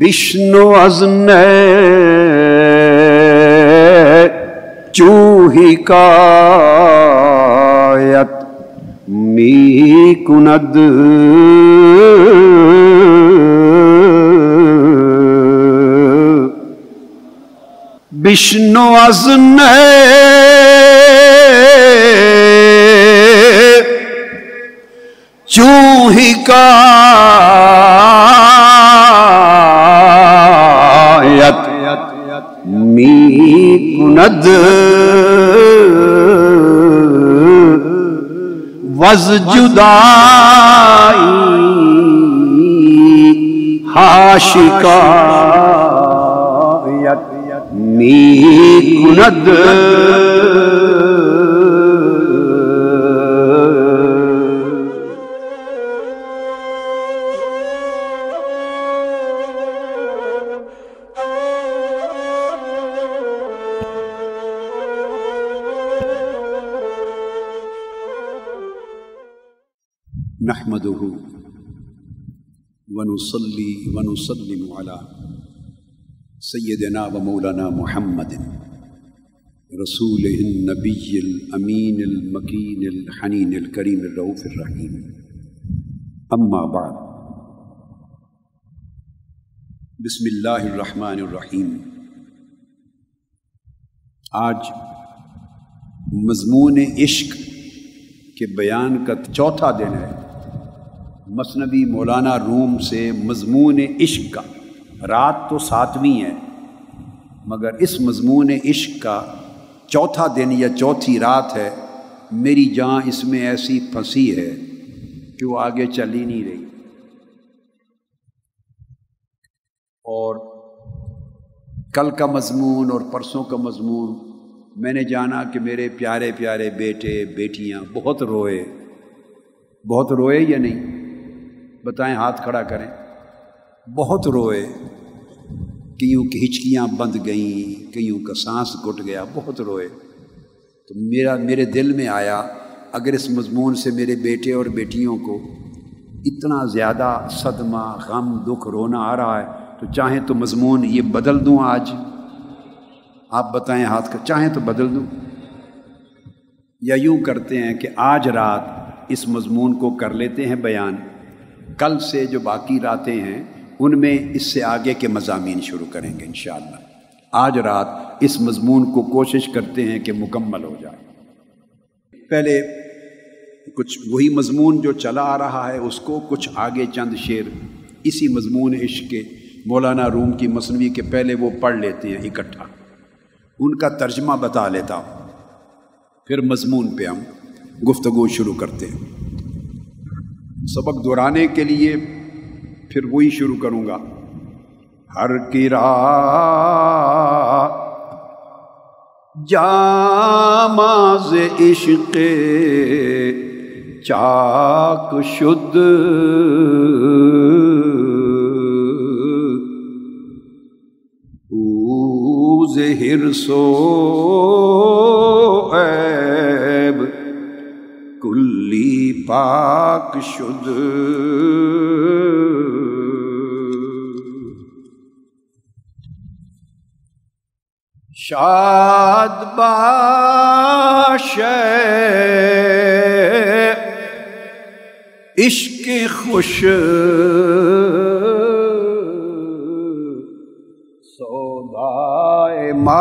بشنو از چوہی کایت می کند بشنو از از جدائی ہاشکایت می کند سيدنا ومولانا محمد رسوله النبي الأمين المكين الحنين الكريم الرؤوف الرحيم أما بعد، بسم الله الرحمن الرحيم آج مضمون عشق کے بیان کا چوتھا دن ہے۔ مصنبی مولانا روم سے مضمون عشق کا۔ رات تو ساتویں ہے، مگر اس مضمون عشق کا چوتھا دن یا چوتھی رات ہے، میری جان اس میں ایسی پھنسی ہے کہ وہ آگے چل ہی نہیں رہی۔ اور کل کا مضمون اور پرسوں کا مضمون، میں نے جانا کہ میرے پیارے پیارے بیٹے، بیٹیاں بہت روئے۔ بہت روئے یا نہیں؟ بتائیں ہاتھ کھڑا کریں۔ بہت روئے۔ کئیوں کی ہچکیاں بند گئیں، کئیوں کا سانس گٹ گیا، بہت روئے۔ تو میرا، میرے دل میں آیا، اگر اس مضمون سے میرے بیٹے اور بیٹیوں کو اتنا زیادہ صدمہ، غم، دکھ رونا آ رہا ہے، تو چاہیں تو مضمون یہ بدل دوں آج۔ آپ بتائیں ہاتھ کا، چاہیں تو بدل دوں۔ یا یوں کرتے ہیں کہ آج رات اس مضمون کو کر لیتے ہیں بیان، کل سے جو باقی راتیں ہیں ان میں اس سے آگے کے مضامین شروع کریں گے انشاءاللہ۔ آج رات اس مضمون کو کوشش کرتے ہیں کہ مکمل ہو جائے۔ پہلے کچھ وہی مضمون جو چلا آ رہا ہے، اس کو کچھ آگے چند شعر اسی مضمون عشق کے مولانا روم کی مصنوعی کے پہلے وہ پڑھ لیتے ہیں اکٹھا۔ ان کا ترجمہ بتا لیتا ہوں۔ پھر مضمون پہ ہم گفتگو شروع کرتے ہیں۔ سبق دہرانے کے لیے پھر وہی شروع کروں گا۔ ہر کرا جاماز عشق چاک شد۔ ظہر سو عیب کلی پاک شد۔ شاد باش عشق خوش۔ سودائے ماں۔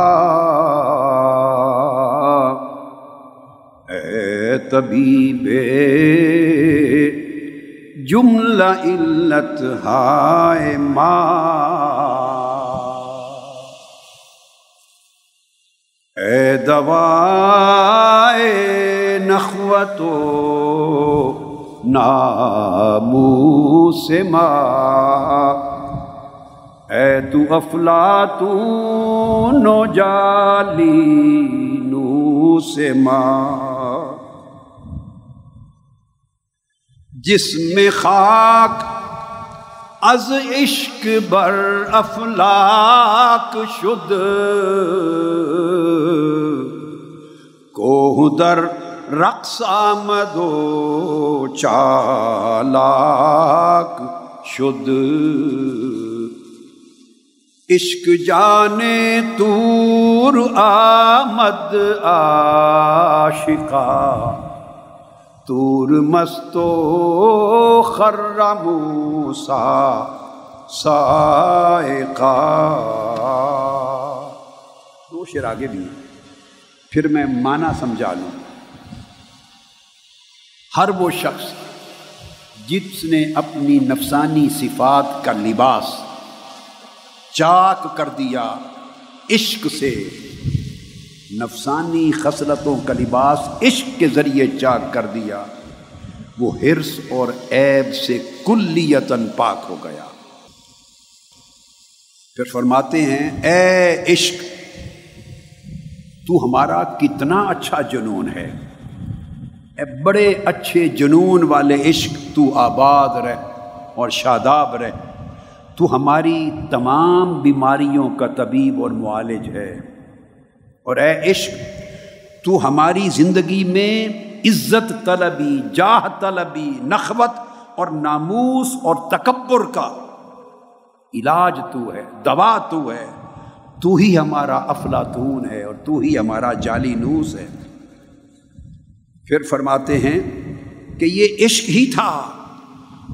اے طبیب جملہ علت ہائے ماں۔ اے دوائے نخوت نامو سے ماں اے تو افلا تو نو جالی نو سے ماں جس میں خاک از عشق بر افلاک شد۔ کو در رقص آمد و چالاک شد۔ عشق جانے تور آمد آشقا تور مستو موسا سائقا دو شیر آگے بھی پھر میں مانا سمجھا لوں۔ ہر وہ شخص جس نے اپنی نفسانی صفات کا لباس چاک کر دیا عشق سے نفسانی خصلتوں کا لباس عشق کے ذریعے چاک کر دیا۔ وہ ہرس اور عیب سے کلیتن پاک ہو گیا۔ پھر فرماتے ہیں، اے عشق، تو ہمارا کتنا اچھا جنون ہے۔ اے بڑے اچھے جنون والے عشق، تو آباد رہ اور شاداب رہ۔ تو ہماری تمام بیماریوں کا طبیب اور معالج ہے۔ اور اے عشق، تو ہماری زندگی میں عزت طلبی، جاہ طلبی، نخوت اور ناموس اور تکبر کا علاج تو ہے، دوا تو ہے۔ تو ہی ہمارا افلاطون ہے اور تو ہی ہمارا جالی نوس ہے۔ پھر فرماتے ہیں کہ یہ عشق ہی تھا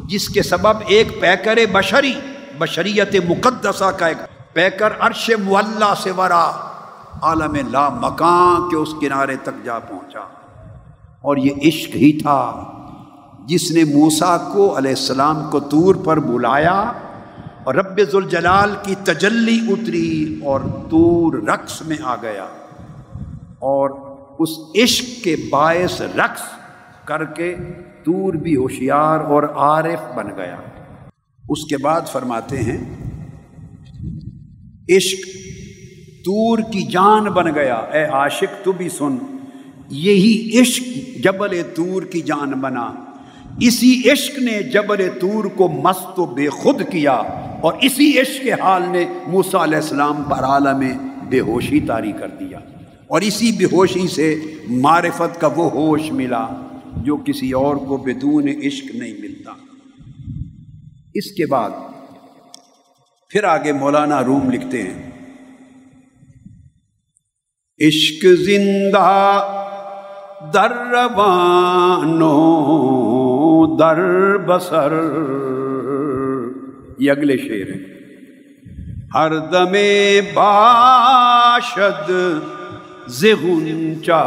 جس کے سبب ایک پیکر بشری، بشریت مقدسہ کا ایک پیکر عرش معلّہ سے ورا عالم لا مکان کے اس کنارے تک جا پہنچا۔ اور یہ عشق ہی تھا جس نے موسا کو علیہ السلام کو طور پر بلایا اور رب ذوالجلال کی تجلی اتری اور طور رقص میں آ گیا۔ اور اس عشق کے باعث رقص کر کے طور بھی ہوشیار اور عارف بن گیا۔ اس کے بعد فرماتے ہیں، عشق تور کی جان بن گیا۔ اے عاشق، تو بھی سن۔ یہی عشق جبل تور کی جان بنا۔ اسی عشق نے جبل تور کو مست و بے خود کیا اور اسی عشق کے حال نے موسیٰ علیہ السلام پر عالم میں بے ہوشی تاری کر دیا۔ اور اسی بے ہوشی سے معرفت کا وہ ہوش ملا جو کسی اور کو بدون عشق نہیں ملتا۔ اس کے بعد پھر آگے مولانا روم لکھتے ہیں۔ عشق زندہ در روانو در بسر۔ یہ اگلے شعر ہیں۔ ہر دم باشد زغنچا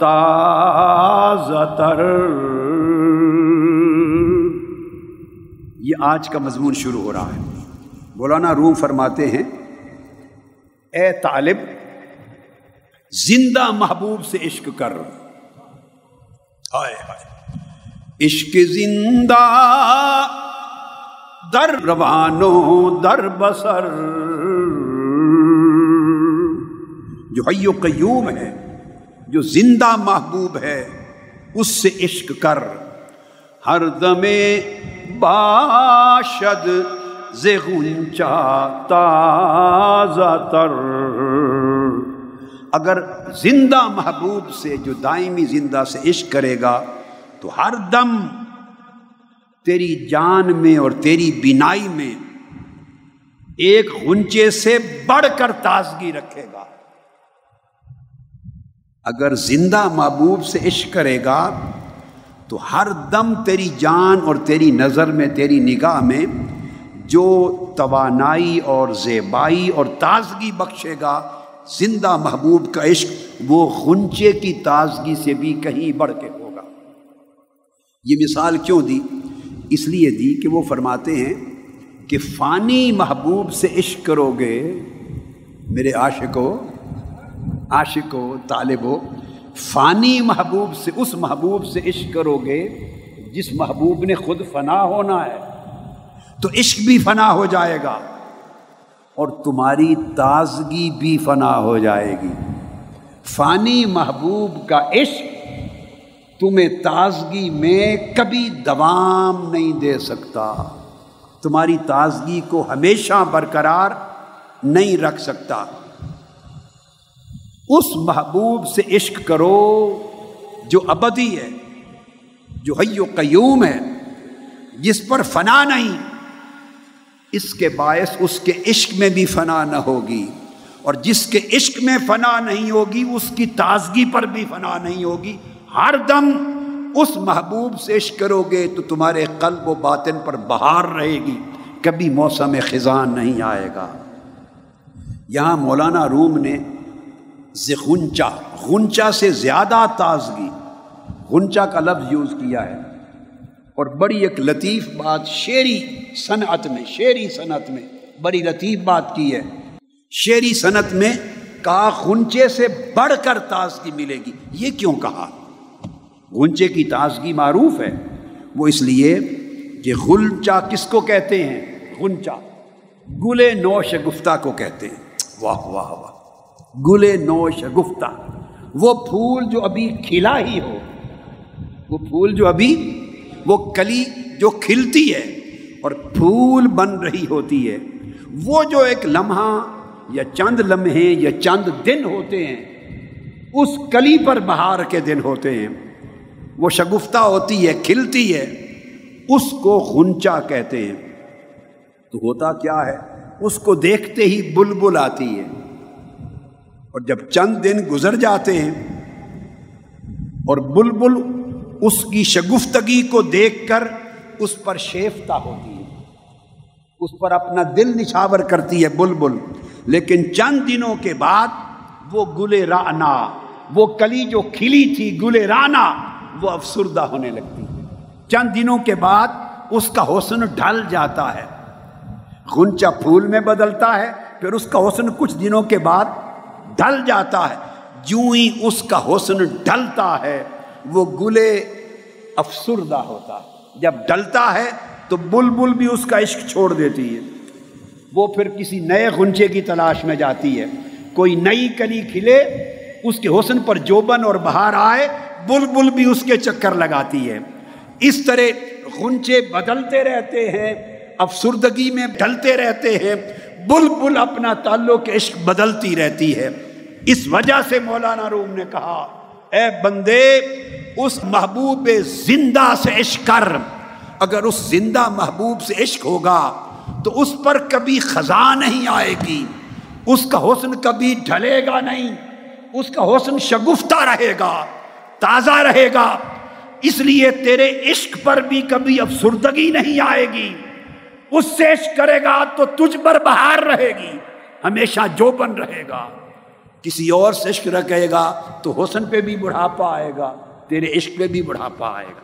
تازہ تر۔ یہ آج کا مضمون شروع ہو رہا ہے۔ مولانا روم فرماتے ہیں، اے طالب زندہ محبوب سے عشق کر۔ عشق زندہ در روانو در بسر جو حیو قیوم ہے جو زندہ محبوب ہے اس سے عشق کر۔ ہر دمے باشد تازہ تر۔ اگر زندہ محبوب سے جو دائمی زندہ سے عشق کرے گا، تو ہر دم تیری جان میں اور تیری بینائی میں ایک غنچے سے بڑھ کر تازگی رکھے گا۔ اگر زندہ محبوب سے عشق کرے گا، تو ہر دم تیری جان اور تیری نظر میں، تیری نگاہ میں جو توانائی اور زیبائی اور تازگی بخشے گا زندہ محبوب کا عشق وہ غنچے کی تازگی سے بھی کہیں بڑھ کے ہوگا۔ یہ مثال کیوں دی؟ اس لیے دی کہ وہ فرماتے ہیں کہ فانی محبوب سے عشق کرو گے میرے عاشق ہو عاشق ہو طالب ہو فانی محبوب سے، اس محبوب سے عشق کرو گے جس محبوب نے خود فنا ہونا ہے۔ تو عشق بھی فنا ہو جائے گا۔ اور تمہاری تازگی بھی فنا ہو جائے گی۔ فانی محبوب کا عشق تمہیں تازگی میں کبھی دوام نہیں دے سکتا۔ تمہاری تازگی کو ہمیشہ برقرار نہیں رکھ سکتا۔ اس محبوب سے عشق کرو جو ابدی ہے، جو حی و قیوم ہے، جس پر فنا نہیں۔ اس کے باعث اس کے عشق میں بھی فنا نہ ہوگی اور جس کے عشق میں فنا نہیں ہوگی، اس کی تازگی پر بھی فنا نہیں ہوگی۔ ہر دم اس محبوب سے عشق کرو گے تو تمہارے قلب و باطن پر بہار رہے گی۔ کبھی موسم خزان نہیں آئے گا۔ یہاں مولانا روم نے غنچا غنچا سے زیادہ تازگی، غنچا کا لفظ یوز کیا ہے۔ اور بڑی ایک لطیف بات شعری صنعت میں، شعری صنعت میں بڑی لطیف بات کی ہے۔ شعری صنعت میں کہا غنچے سے بڑھ کر تازگی ملے گی۔ یہ کیوں کہا؟ غنچے کی تازگی معروف ہے۔ وہ اس لیے کہ غلچا کس کو کہتے ہیں؟ غنچا گلے نوش گفتہ کو کہتے ہیں۔ واہ واہ واہ۔ گلے نوش گفتہ۔ وہ پھول جو ابھی کھلا ہی ہو۔ وہ پھول جو ابھی وہ کلی جو کھلتی ہے اور پھول بن رہی ہوتی ہے، وہ جو ایک لمحہ یا چند لمحے یا چند دن ہوتے ہیں، اس کلی پر بہار کے دن ہوتے ہیں۔ وہ شگفتہ ہوتی ہے، کھلتی ہے، اس کو غنچا کہتے ہیں۔ تو ہوتا کیا ہے؟ اس کو دیکھتے ہی بلبل آتی ہے۔ اور جب چند دن گزر جاتے ہیں اور بلبل اس کی شگفتگی کو دیکھ کر اس پر شیفتہ ہوتی ہے۔ اس پر اپنا دل نچھاور کرتی ہے بلبل۔ لیکن چند دنوں کے بعد وہ گلے رانا وہ کلی جو کھلی تھی گلے رانا وہ افسردہ ہونے لگتی ہے۔ چند دنوں کے بعد اس کا حسن ڈھل جاتا ہے۔ غنچہ پھول میں بدلتا ہے، پھر اس کا حسن کچھ دنوں کے بعد ڈھل جاتا ہے۔ جو ہی اس کا حسن ڈھلتا ہے۔ وہ گلے افسردہ ہوتا ہے۔ جب ڈلتا ہے تو بلبل بھی اس کا عشق چھوڑ دیتی ہے۔ وہ پھر کسی نئے غنچے کی تلاش میں جاتی ہے۔ کوئی نئی کلی کھلے، اس کے حسن پر جوبن اور بہار آئے، بلبل بھی اس کے چکر لگاتی ہے۔ اس طرح غنچے بدلتے رہتے ہیں، افسردگی میں ڈھلتے رہتے ہیں، بلبل اپنا تعلق عشق بدلتی رہتی ہے۔ اس وجہ سے مولانا روم نے کہا اے بندے، اس محبوب زندہ سے عشق کر۔ اگر اس زندہ محبوب سے عشق ہوگا، تو اس پر کبھی خزاں نہیں آئے گی۔ اس کا حسن کبھی ڈھلے گا نہیں۔ اس کا حسن شگفتہ رہے گا، تازہ رہے گا۔ اس لیے تیرے عشق پر بھی کبھی افسردگی نہیں آئے گی۔ اس سے عشق کرے گا تو تجھ پر بہار رہے گی۔ ہمیشہ جو بن رہے گا۔ کسی اور سے عشق رکھے گا تو حسن پہ بھی بڑھاپا آئے گا، تیرے عشق پہ بھی بڑھاپا آئے گا۔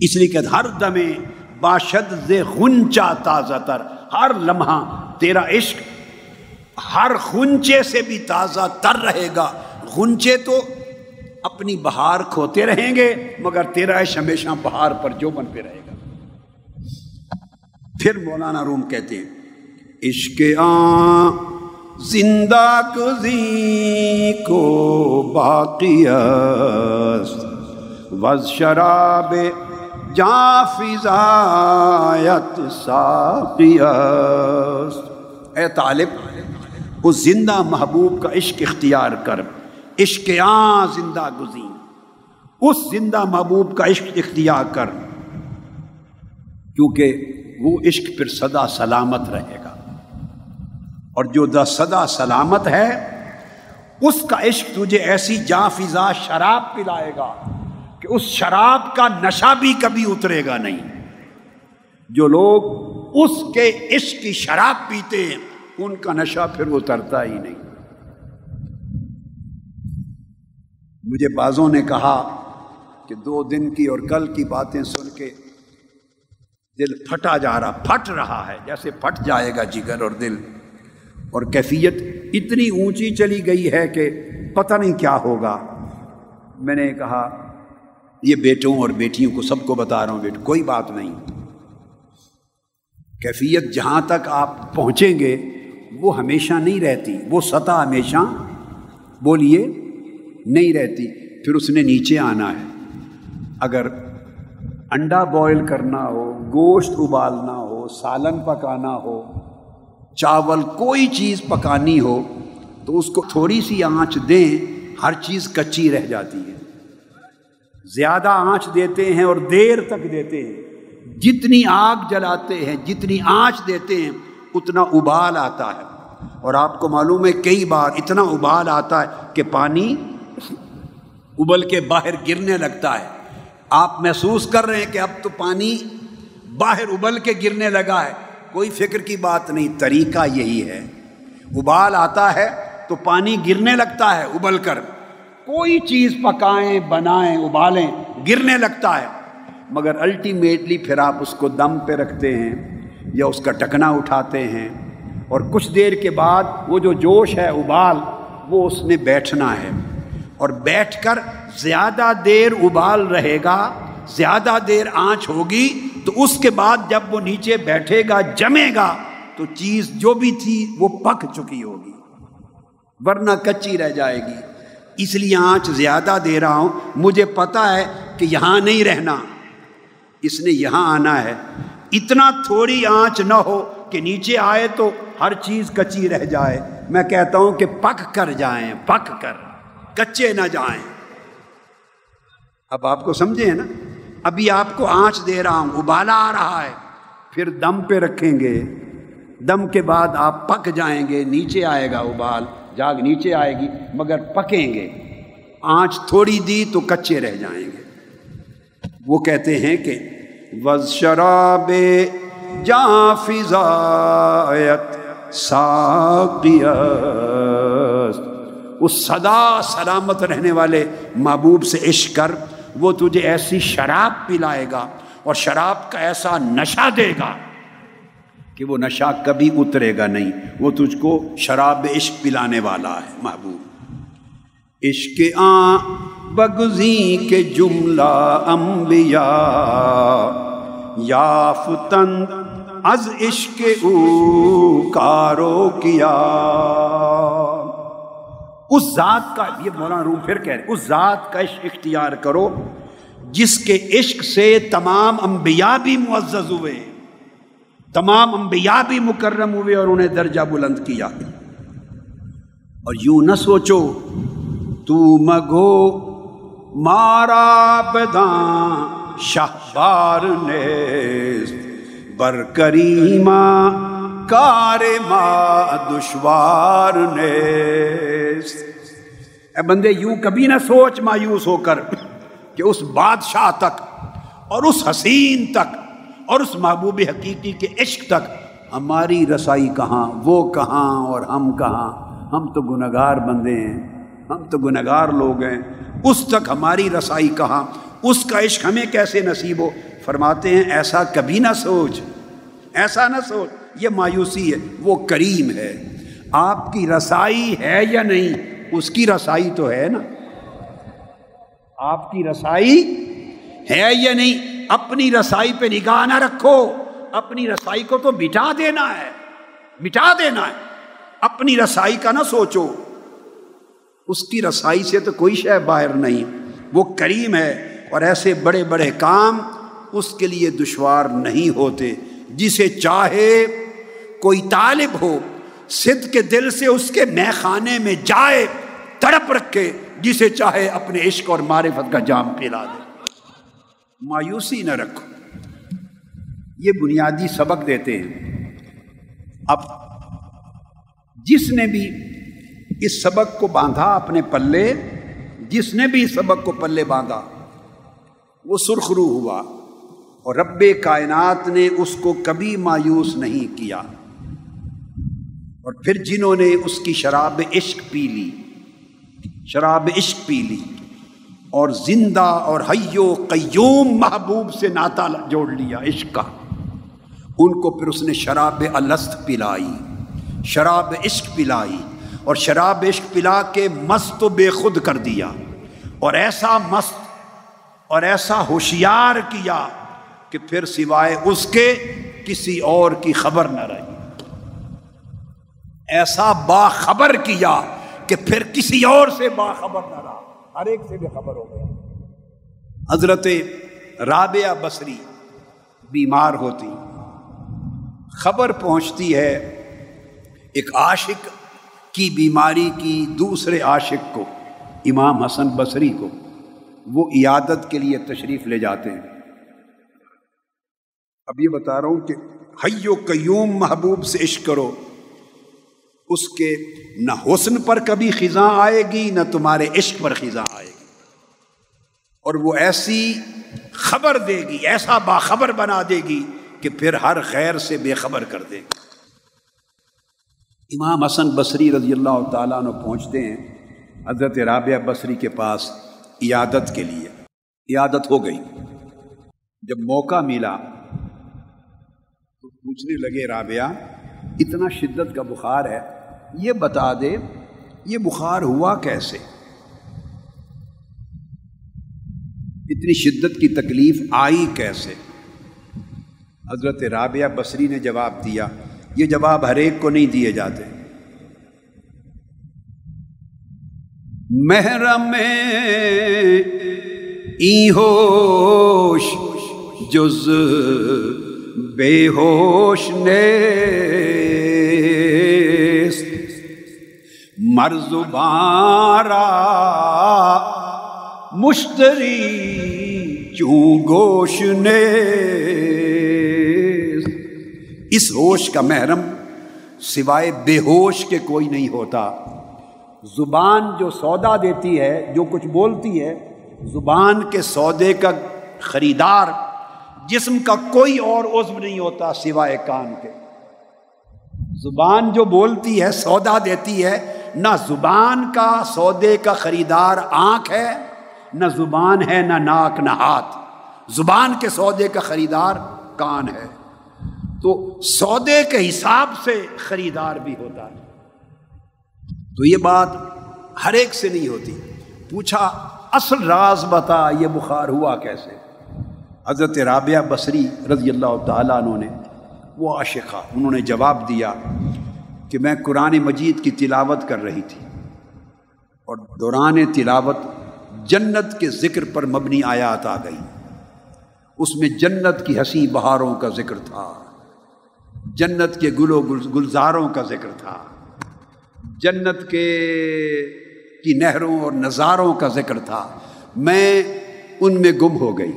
اس لیے کہ ہر دمے باشد غنچا تازہ تر، ہر لمحہ تیرا عشق ہر خنچے سے بھی تازہ تر رہے گا۔ غنچے تو اپنی بہار کھوتے رہیں گے، مگر تیرا عشق ہمیشہ بہار پر جو بن پہ رہے گا۔ پھر مولانا روم کہتے ہیں، عشق آ زندہ گزی کو باقی وز شراب جا فضایت اے طالب اس زندہ محبوب کا عشق اختیار کر۔ عشق آ زندہ گزی اس زندہ محبوب کا عشق اختیار کر۔ کیونکہ وہ عشق پھر سدا سلامت رہے گا۔ اور جو دا سدا سلامت ہے، اس کا عشق تجھے ایسی جاں فضا شراب پلائے گا کہ اس شراب کا نشہ بھی کبھی اترے گا نہیں۔ جو لوگ اس کے عشق کی شراب پیتے ہیں، ان کا نشہ پھر اترتا ہی نہیں۔ مجھے بازوں نے کہا کہ دو دن کی اور کل کی باتیں سن کے دل پھٹا جا رہا، پھٹ رہا ہے، جیسے پھٹ جائے گا جگر اور دل۔ اور کیفیت اتنی اونچی چلی گئی ہے کہ پتہ نہیں کیا ہوگا۔ میں نے کہا، یہ بیٹوں اور بیٹیوں کو سب کو بتا رہا ہوں بیٹوں کوئی بات نہیں۔ کیفیت جہاں تک آپ پہنچیں گے، وہ ہمیشہ نہیں رہتی، وہ سطح ہمیشہ بولیے نہیں رہتی، پھر اس نے نیچے آنا ہے۔ اگر انڈا بوائل کرنا ہو، گوشت ابالنا ہو، سالن پکانا ہو چاول کوئی چیز پکانی ہو تو اس کو تھوڑی سی آنچ دیں ہر چیز کچی رہ جاتی ہے۔ زیادہ آنچ دیتے ہیں اور دیر تک دیتے ہیں۔ جتنی آگ جلاتے ہیں، جتنی آنچ دیتے ہیں، اتنا ابال آتا ہے۔ اور آپ کو معلوم ہے، کئی بار اتنا ابال آتا ہے کہ پانی ابل کے باہر گرنے لگتا ہے۔ آپ محسوس کر رہے ہیں کہ اب تو پانی باہر ابل کے گرنے لگا ہے۔ کوئی فکر کی بات نہیں، طریقہ یہی ہے۔ ابال آتا ہے تو پانی گرنے لگتا ہے ابل کر۔ کوئی چیز پکائیں، بنائیں، ابالیں، گرنے لگتا ہے۔ مگر الٹیمیٹلی پھر آپ اس کو دم پہ رکھتے ہیں یا اس کا ٹکنا اٹھاتے ہیں۔ اور کچھ دیر کے بعد وہ جو جوش ہے، ابال، وہ اس نے بیٹھنا ہے۔ اور بیٹھ کر زیادہ دیر ابال رہے گا، زیادہ دیر آنچ ہوگی تو اس کے بعد جب وہ نیچے بیٹھے گا، جمے گا، تو چیز جو بھی تھی وہ پک چکی ہوگی، ورنہ کچی رہ جائے گی۔ اس لیے آنچ زیادہ دے رہا ہوں۔ مجھے پتا ہے کہ یہاں نہیں رہنا۔ اس نے یہاں آنا ہے۔ اتنا تھوڑی آنچ نہ ہو کہ نیچے آئے تو ہر چیز کچی رہ جائے۔ میں کہتا ہوں کہ پک کر جائیں، پک کر، کچے نہ جائیں۔ اب آپ کو سمجھے نا؟ ابھی آپ کو آنچ دے رہا ہوں، ابالا آ رہا ہے۔ پھر دم پہ رکھیں گے۔ دم کے بعد آپ پک جائیں گے، نیچے آئے گا ابال۔ جاگ نیچے آئے گی، مگر پکیں گے۔ آنچ تھوڑی دی تو کچے رہ جائیں گے۔ وہ کہتے ہیں کہ، وز شراب جہاں فضایت اس صدا سلامت رہنے والے محبوب سے عشق کر۔ وہ تجھے ایسی شراب پلائے گا اور شراب کا ایسا نشہ دے گا کہ وہ نشہ کبھی اترے گا نہیں۔ وہ تجھ کو شراب عشق پلانے والا ہے، محبوب۔ عشق آ بگزی کے جملہ انبیاء۔ یافتن از عشق او کارو کیا۔ اس ذات کا یہ مولانا روم پھر کہہ رہے اس ذات کا عشق اختیار کرو، جس کے عشق سے تمام انبیاء بھی معزز ہوئے، تمام انبیاء بھی مکرم ہوئے اور انہیں درجہ بلند کیا۔ اور یوں نہ سوچو، تو مگو مارا بداں شہبار نے بر کریما کار ما دشوار نے اے بندے یوں کبھی نہ سوچ مایوس ہو کر کہ اس بادشاہ تک اور اس حسین تک اور اس محبوب حقیقی کے عشق تک ہماری رسائی کہاں وہ کہاں اور ہم کہاں ہم تو گناگار بندے ہیں ہم تو گناگار لوگ ہیں اس تک ہماری رسائی کہاں اس کا عشق ہمیں کیسے نصیب ہو فرماتے ہیں ایسا کبھی نہ سوچ ایسا نہ سوچ یہ مایوسی ہے، وہ کریم ہے۔ آپ کی رسائی ہے یا نہیں؟ اس کی رسائی تو ہے نا۔ آپ کی رسائی ہے یا نہیں؟ اپنی رسائی پہ نگاہ نہ رکھو۔ اپنی رسائی کو تو مٹا دینا ہے۔ مٹا دینا ہے۔ اپنی رسائی کا نہ سوچو۔ اس کی رسائی سے تو کوئی شے باہر نہیں۔ وہ کریم ہے اور ایسے بڑے بڑے کام اس کے لیے دشوار نہیں ہوتے۔ جسے چاہے، کوئی طالب ہو سدھ کے دل سے اس کے میں خانے میں جائے، تڑپ رکھے، جسے چاہے اپنے عشق اور معرفت کا جام پلا دے۔ مایوسی نہ رکھو۔ یہ بنیادی سبق دیتے ہیں۔ اب، جس نے بھی اس سبق کو باندھا اپنے پلے، جس نے بھی اس سبق کو پلے باندھا، وہ سرخرو ہوا۔ اور رب کائنات نے اس کو کبھی مایوس نہیں کیا۔ اور پھر جنہوں نے اس کی شراب عشق پی لی، شراب عشق پی لی، اور زندہ اور حیو قیوم محبوب سے ناتا جوڑ لیا عشق کا۔ ان کو پھر اس نے شراب الست پلائی، شراب عشق پلائی، اور شراب عشق پلا کے مست و بے خود کر دیا۔ اور ایسا مست اور ایسا ہوشیار کیا کہ پھر سوائے اس کے کسی اور کی خبر نہ رہی۔ ایسا باخبر کیا کہ پھر کسی اور سے باخبر نہ رہا۔ ہر ایک سے بھی خبر ہو گیا۔ حضرت رابعہ بصری بیمار ہوتی۔ خبر پہنچتی ہے ایک عاشق کی بیماری کی دوسرے عاشق کو، امام حسن بصری کو۔ وہ عیادت کے لیے تشریف لے جاتے ہیں۔ اب یہ بتا رہا ہوں کہ حیو قیوم محبوب سے عشق کرو۔ اس کے نہ حسن پر کبھی خزاں آئے گی، نہ تمہارے عشق پر خزاں آئے گی۔ اور وہ ایسی خبر دے گی، ایسا باخبر بنا دے گی کہ پھر ہر خیر سے بے خبر کر دے گی۔ امام حسن بصری رضی اللہ تعالیٰ نے پہنچتے ہیں حضرت رابعہ بصری کے پاس عیادت کے لیے۔ عیادت ہو گئی۔ جب موقع ملا پوچھنے لگے رابعہ، اتنا شدت کا بخار ہے، یہ بتا دے، یہ بخار ہوا کیسے؟ اتنی شدت کی تکلیف آئی کیسے؟ حضرت رابعہ بصری نے جواب دیا، یہ جواب ہر ایک کو نہیں دیے جاتے۔ محرم ای ہوش جز بے ہوش نے مرز بارا مشتری چوں گوش نے اس ہوش کا محرم سوائے بے ہوش کے کوئی نہیں ہوتا۔ زبان جو سودا دیتی ہے، جو کچھ بولتی ہے، زبان کے سودے کا خریدار جسم کا کوئی اور عزم نہیں ہوتا سوائے کان کے۔ زبان جو بولتی ہے، سودا دیتی ہے، نہ زبان کا سودے کا خریدار آنکھ ہے، نہ زبان ہے نہ ناک نہ ہاتھ۔ زبان کے سودے کا خریدار کان ہے۔ تو سودے کے حساب سے خریدار بھی ہوتا ہے۔ تو یہ بات ہر ایک سے نہیں ہوتی۔ پوچھا، اصل راز بتا یہ بخار ہوا کیسے؟ حضرت رابعہ بصری رضی اللہ تعالیٰ عنہ نے، وہ عاشقہ، انہوں نے جواب دیا کہ میں قرآن مجید کی تلاوت کر رہی تھی اور دوران تلاوت جنت کے ذکر پر مبنی آیات آ گئی اس میں جنت کی ہنسی بہاروں کا ذکر تھا، جنت کے گل و گلزاروں کا ذکر تھا، جنت کے، کی نہروں اور نظاروں کا ذکر تھا۔ میں ان میں گم ہو گئی۔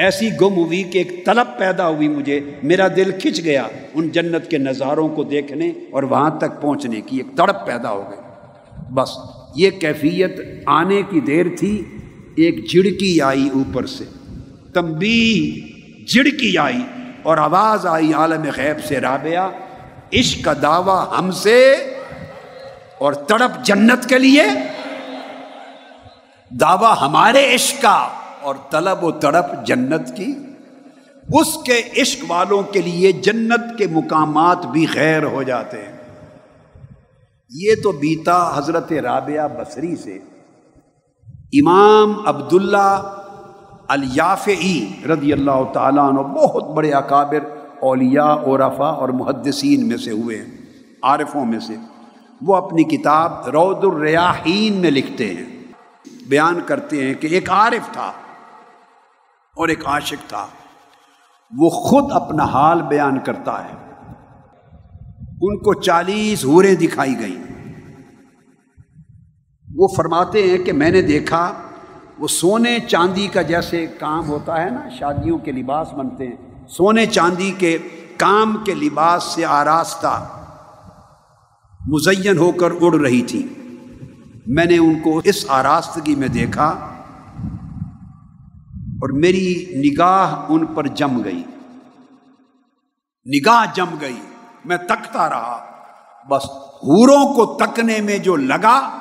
ایسی گم ہوئی کہ ایک طلب پیدا ہوئی مجھے، میرا دل کھچ گیا ان جنت کے نظاروں کو دیکھنے اور وہاں تک پہنچنے کی ایک تڑپ پیدا ہو گئی۔ بس یہ کیفیت آنے کی دیر تھی، ایک جھڑکی آئی اوپر سے۔ تمبی جھڑکی آئی اور آواز آئی عالم غیب سے، رابعہ، عشق کا دعویٰ ہم سے اور تڑپ جنت کے لیے۔ دعویٰ ہمارے عشق کا۔ اور طلب و تڑپ جنت کی، اس کے عشق والوں کے لیے جنت کے مقامات بھی خیر ہو جاتے ہیں۔ یہ تو بیتا حضرت رابعہ بصری سے۔ امام عبداللہ الیافعی رضی اللہ تعالیٰ عنہ بہت بڑے اکابر، اولیاء عرفا اور محدثین میں سے ہوئے ہیں، عارفوں میں سے۔ وہ اپنی کتاب رود الریاحین میں لکھتے ہیں۔ بیان کرتے ہیں کہ ایک عارف تھا۔ اور ایک عاشق تھا۔ وہ خود اپنا حال بیان کرتا ہے۔ ان کو چالیس ہوریں دکھائی گئیں۔ وہ فرماتے ہیں کہ میں نے دیکھا، وہ سونے چاندی کا جیسے کام ہوتا ہے نا، شادیوں کے لباس بنتے ہیں۔ سونے چاندی کے کام کے لباس سے آراستہ مزین ہو کر اڑ رہی تھی۔ میں نے ان کو اس آراستگی میں دیکھا۔ اور میری نگاہ ان پر جم گئی۔ نگاہ جم گئی۔ میں تکتا رہا۔ بس ہوروں کو تکنے میں جو لگا،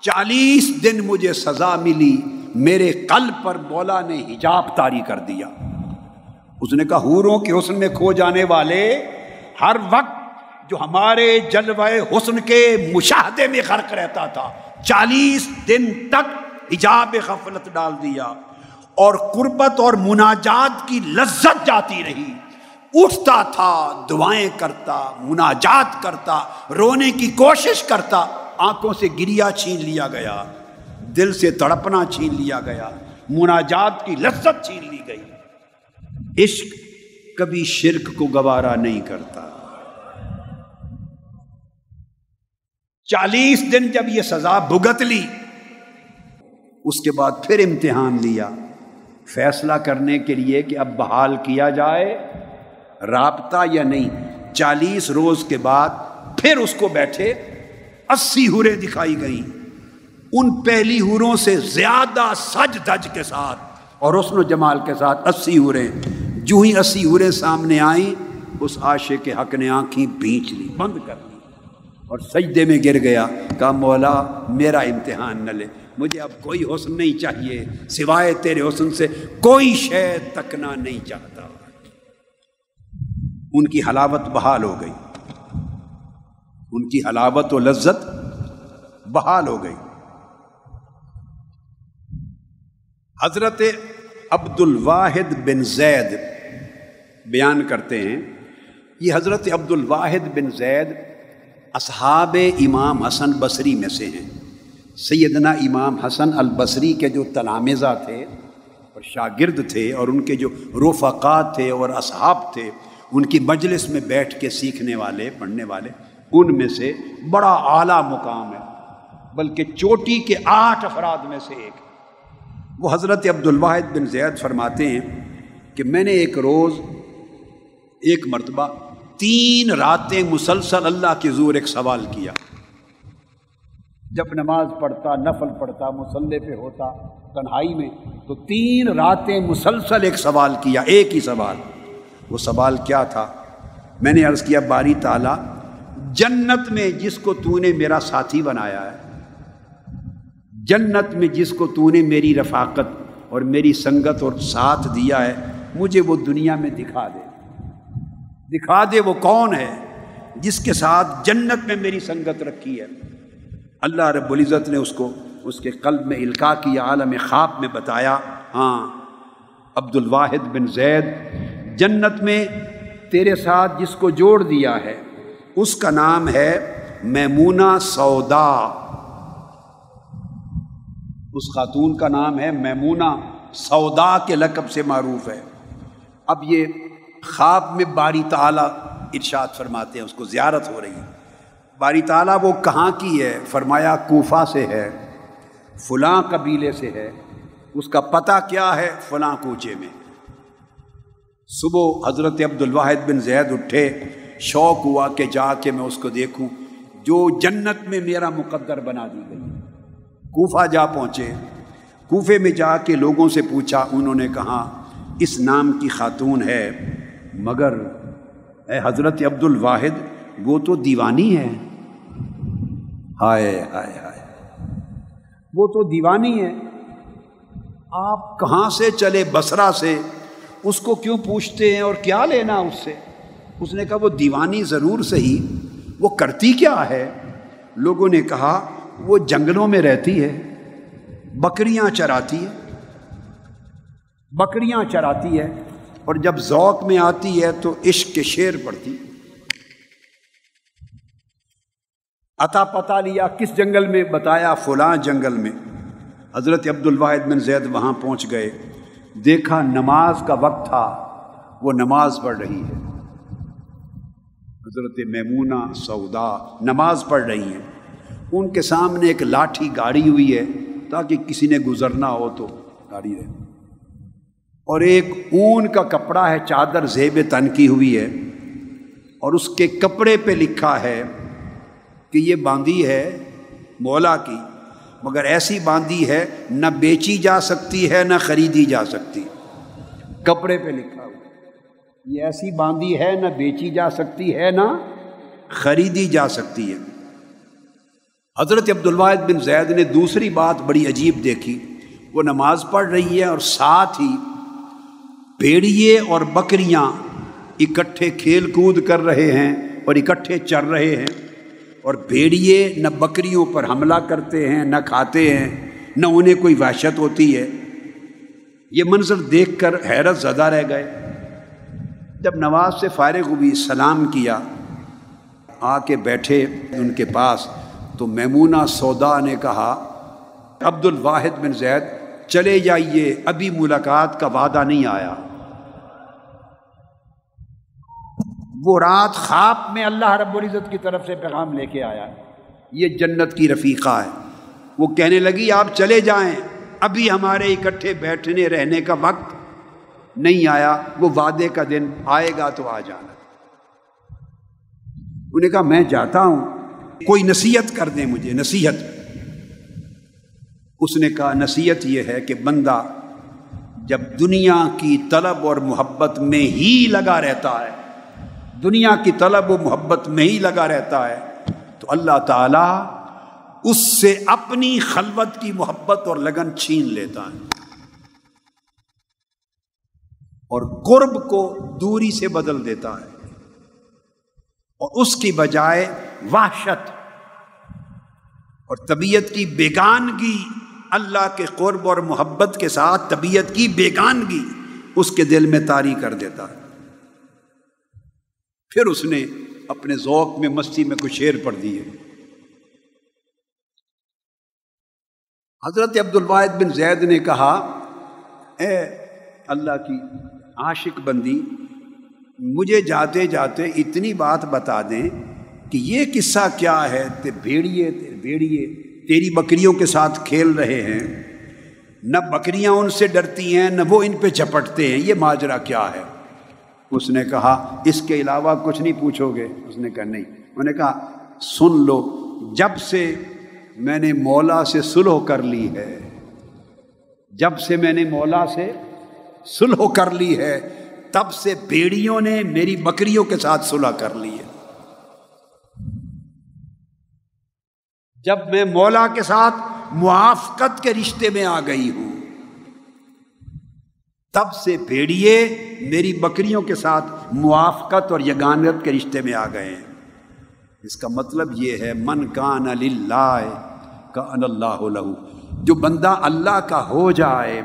چالیس دن مجھے سزا ملی۔ میرے قلب پر مولا نے حجاب تاری کر دیا۔ اس نے کہا ہوروں کے حسن میں کھو جانے والے، ہر وقت جو ہمارے جلوے حسن کے مشاہدے میں غرق رہتا تھا، چالیس دن تک حجاب غفلت ڈال دیا۔ اور قربت اور مناجات کی لذت جاتی رہی۔ اٹھتا تھا، دعائیں کرتا، مناجات کرتا، رونے کی کوشش کرتا، آنکھوں سے گریا چھین لیا گیا، دل سے تڑپنا چھین لیا گیا، مناجات کی لذت چھین لی گئی۔ عشق کبھی شرک کو گوارا نہیں کرتا۔ چالیس دن جب یہ سزا بھگت لی، اس کے بعد پھر امتحان لیا۔ فیصلہ کرنے کے لیے کہ اب بحال کیا جائے، رابطہ یا نہیں، چالیس روز کے بعد پھر اس کو بیٹھے، اسی ہورے دکھائی گئیں۔ ان پہلی ہوروں سے زیادہ سج دج کے ساتھ اور حسن و جمال کے ساتھ اسی ہورے، جو ہی اسی ہورے سامنے آئیں، اس عاشق کے حق نے آنکھیں بینچ لی بند کر لی اور سجدے میں گر گیا، کہا، مولا، میرا امتحان نہ لے۔ مجھے اب کوئی حسن نہیں چاہیے، سوائے تیرے حسن سے کوئی شے تکنا نہیں چاہتا۔ ان کی حلاوت بحال ہو گئی۔ ان کی حلاوت و لذت بحال ہو گئی۔ حضرت عبد الواحد بن زید بیان کرتے ہیں۔ یہ حضرت عبد الواحد بن زید اصحاب امام حسن بصری میں سے ہیں۔ سیدنا امام حسن البصری کے جو تلامزہ تھے اور شاگرد تھے اور ان کے جو رفقات تھے اور اصحاب تھے، ان کی مجلس میں بیٹھ کے سیکھنے والے، پڑھنے والے، ان میں سے بڑا اعلیٰ مقام ہے، بلکہ چوٹی کے آٹھ افراد میں سے ایک۔ وہ حضرت عبد الواحد بن زید فرماتے ہیں کہ میں نے ایک روز، ایک مرتبہ تین راتیں مسلسل اللہ کے زور ایک سوال کیا۔ جب نماز پڑھتا، نفل پڑھتا مسلح پہ ہوتا، تنہائی میں، تو تین راتیں مسلسل ایک سوال کیا، ایک ہی سوال۔ وہ سوال کیا تھا؟ میں نے عرض کیا، باری تعالیٰ، جنت میں جس کو تو نے میرا ساتھی بنایا ہے، جنت میں جس کو تو نے میری رفاقت اور میری سنگت اور ساتھ دیا ہے، مجھے وہ دنیا میں دکھا دے۔ دکھا دے وہ کون ہے جس کے ساتھ جنت میں میری سنگت رکھی ہے۔ اللہ رب العزت نے اس کو، اس کے قلب میں القاع کی عالم خواب میں بتایا۔ ہاں عبد الواحد بن زید جنت میں تیرے ساتھ جس کو جوڑ دیا ہے، اس کا نام ہے میمونہ سودا۔ اس خاتون کا نام ہے میمونہ سودا کے لقب سے معروف ہے۔ اب یہ خواب میں باری تعالیٰ ارشاد فرماتے ہیں، اس کو زیارت ہو رہی ہے۔ باری تعالیٰ وہ کہاں کی ہے؟ فرمایا، کوفہ سے ہے، فلاں قبیلے سے ہے، اس کا پتہ کیا ہے فلاں کوچے میں؟ صبح حضرت عبد الواحد بن زید اٹھے، شوق ہوا کہ جا کے میں اس کو دیکھوں، جو جنت میں میرا مقدر بنا دی گئی۔ کوفہ جا پہنچے۔ کوفے میں جا کے لوگوں سے پوچھا، انہوں نے کہا، اس نام کی خاتون ہے، مگر اے حضرت عبد الواحد وہ تو دیوانی ہے۔ ہائے ہائے ہائے۔ وہ تو دیوانی ہے۔ آپ کہاں سے چلے بسرا سے؟ اس کو کیوں پوچھتے ہیں اور کیا لینا اس سے؟ اس نے کہا وہ دیوانی ضرور صحیح۔ وہ کرتی کیا ہے؟ لوگوں نے کہا وہ جنگلوں میں رہتی ہے۔ بکریاں چراتی ہے۔ بکریاں چراتی ہے۔ اور جب ذوق میں آتی ہے تو عشق کے شیر پڑتی۔ عطا پتا لیا کس جنگل میں؟ بتایا فلاں جنگل میں۔ حضرت عبد الواحد بن زید وہاں پہنچ گئے۔ دیکھا نماز کا وقت تھا، وہ نماز پڑھ رہی ہے۔ حضرت میمونہ سودا نماز پڑھ رہی ہیں۔ ان کے سامنے ایک لاٹھی گاڑی ہوئی ہے، تاکہ کسی نے گزرنا ہو تو گاڑی رہے۔ اور ایک اون کا کپڑا ہے، چادر زیب تن کی ہوئی ہے۔ اور اس کے کپڑے پہ لکھا ہے کہ یہ باندھی ہے مولا کی، مگر ایسی باندھی ہے نہ بیچی جا سکتی ہے، نہ خریدی جا سکتی۔ کپڑے پہ لکھا ہوا یہ ایسی باندھی ہے نہ بیچی جا سکتی ہے، نہ خریدی جا سکتی ہے۔ حضرت عبد الواحد بن زید نے دوسری بات بڑی عجیب دیکھی۔ وہ نماز پڑھ رہی ہے اور ساتھ ہی بھیڑیے اور بکریاں اکٹھے کھیل کود کر رہے ہیں اور اکٹھے چر رہے ہیں۔ اور بھیڑیے نہ بکریوں پر حملہ کرتے ہیں، نہ کھاتے ہیں، نہ انہیں کوئی وحشت ہوتی ہے۔ یہ منظر دیکھ کر حیرت زدہ رہ گئے۔ جب نواز سے فارغ ہوئی، سلام کیا، آ کے بیٹھے ان کے پاس، تو میمونہ سودا نے کہا عبد الواحد بن زید، چلے جائیے، ابھی ملاقات کا وعدہ نہیں آیا۔ وہ رات خواب میں اللہ رب العزت کی طرف سے پیغام لے کے آیا یہ جنت کی رفیقہ ہے۔ وہ کہنے لگی، آپ چلے جائیں۔ ابھی ہمارے اکٹھے بیٹھنے رہنے کا وقت نہیں آیا۔ وہ وعدے کا دن آئے گا تو آ جانا۔ انہوں نے کہا، میں جاتا ہوں۔ کوئی نصیحت کر دیں مجھے، نصیحت۔ اس نے کہا، نصیحت یہ ہے کہ بندہ جب دنیا کی طلب اور محبت میں ہی لگا رہتا ہے دنیا کی طلب و محبت میں ہی لگا رہتا ہے، تو اللہ تعالی اس سے اپنی خلوت کی محبت اور لگن چھین لیتا ہے۔ اور قرب کو دوری سے بدل دیتا ہے۔ اور اس کی بجائے وحشت۔ اور طبیعت کی بیگانگی، اللہ کے قرب اور محبت کے ساتھ طبیعت کی بیگانگی اس کے دل میں تاری کر دیتا ہے۔ پھر اس نے اپنے ذوق میں مستی میں کچھ شیر پڑھ دیے۔ حضرت عبد الواحد بن زید نے کہا، اے اللہ کی عاشق بندی، مجھے جاتے جاتے اتنی بات بتا دیں کہ یہ قصہ کیا ہے۔ تے بھیڑیے تے بھیڑیے، تیری بکریوں کے ساتھ کھیل رہے ہیں۔ نہ بکریاں ان سے ڈرتی ہیں، نہ وہ ان پہ چپٹتے ہیں۔ یہ ماجرا کیا ہے؟ اس نے کہا، اس کے علاوہ کچھ نہیں پوچھو گے۔ اس نے کہا، نہیں۔ انہوں نے کہا، سن لو، جب سے میں نے مولا سے سلو کر لی ہے، جب سے میں نے مولا سے سلو کر لی ہے، تب سے بیڑیوں نے میری بکریوں کے ساتھ سلح کر لی ہے۔ جب میں مولا کے ساتھ موافقت کے رشتے میں آ گئی ہوں تب سے بھیڑیے میری بکریوں کے ساتھ موافقت اور یگانت کے رشتے میں آ گئے ہیں۔ اس کا مطلب یہ ہے، من کان اللہ کا اللہ لہو۔ جو بندہ اللہ کا ہو جائے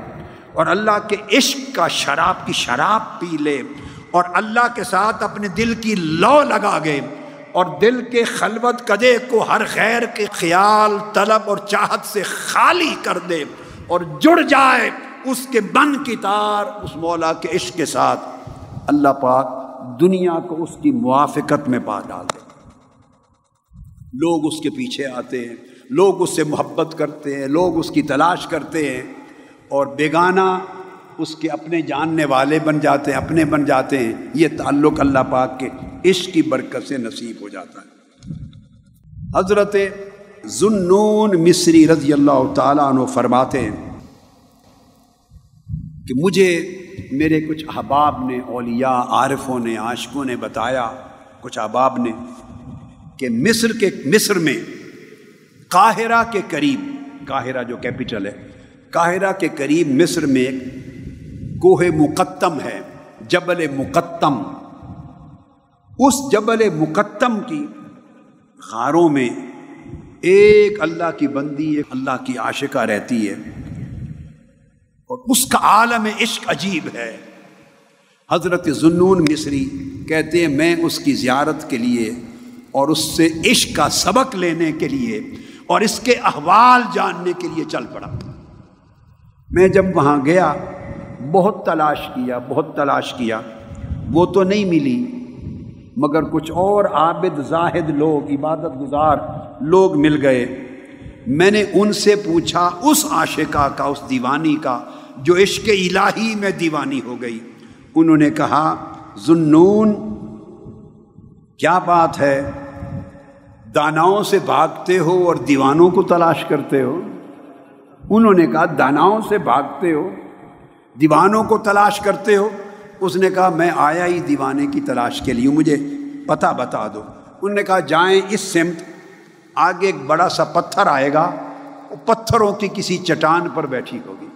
اور اللہ کے عشق کا شراب کی شراب پی لے اور اللہ کے ساتھ اپنے دل کی لو لگا گئے اور دل کے خلوت کدے کو ہر خیر کے خیال، طلب اور چاہت سے خالی کر دے اور جڑ جائے اس کے بن کی تار اس مولا کے عشق کے ساتھ اللہ پاک دنیا کو اس کی موافقت میں پا ڈال دے۔ لوگ اس کے پیچھے آتے ہیں، لوگ اس سے محبت کرتے ہیں، لوگ اس کی تلاش کرتے ہیں اور بیگانہ اس کے اپنے جاننے والے بن جاتے ہیں، اپنے بن جاتے ہیں۔ یہ تعلق اللہ پاک کے عشق کی برکت سے نصیب ہو جاتا ہے۔ حضرت ذنون مصری رضی اللہ تعالیٰ عنہ فرماتے ہیں کہ مجھے میرے کچھ احباب نے، اولیاء، عارفوں نے، عاشقوں نے بتایا، کچھ احباب نے کہ مصر کے مصر میں قاہرہ کے قریب، قاہرہ جو کیپٹل ہے، قاہرہ کے قریب مصر میں ایک کوہ مقتم ہے، جبل مقتم۔ اس جبل مقتم کی غاروں میں ایک اللہ کی بندی، ایک اللہ کی عاشقہ رہتی ہے۔ اور اس کا عالم عشق عجیب ہے۔ حضرت ظنون مصری کہتے ہیں، میں اس کی زیارت کے لیے اور اس سے عشق کا سبق لینے کے لیے اور اس کے احوال جاننے کے لیے چل پڑا۔ میں جب وہاں گیا، بہت تلاش کیا، بہت تلاش کیا۔ وہ تو نہیں ملی، مگر کچھ اور عابد زاہد لوگ، عبادت گزار لوگ مل گئے۔ میں نے ان سے پوچھا، اس عاشقہ کا، اس دیوانی کا جو عشق الہی میں دیوانی ہو گئی۔ انہوں نے کہا ظنون کیا بات ہے؟ داناؤں سے بھاگتے ہو اور دیوانوں کو تلاش کرتے ہو؟ انہوں نے کہا، داناؤں سے بھاگتے ہو، دیوانوں کو تلاش کرتے ہو؟ اس نے کہا، میں آیا ہی دیوانے کی تلاش کے لیے، مجھے پتہ بتا دو۔ انہوں نے کہا، جائیں اس سمت، آگے ایک بڑا سا پتھر آئے گا، وہ پتھروں کی کسی چٹان پر بیٹھی ہوگی۔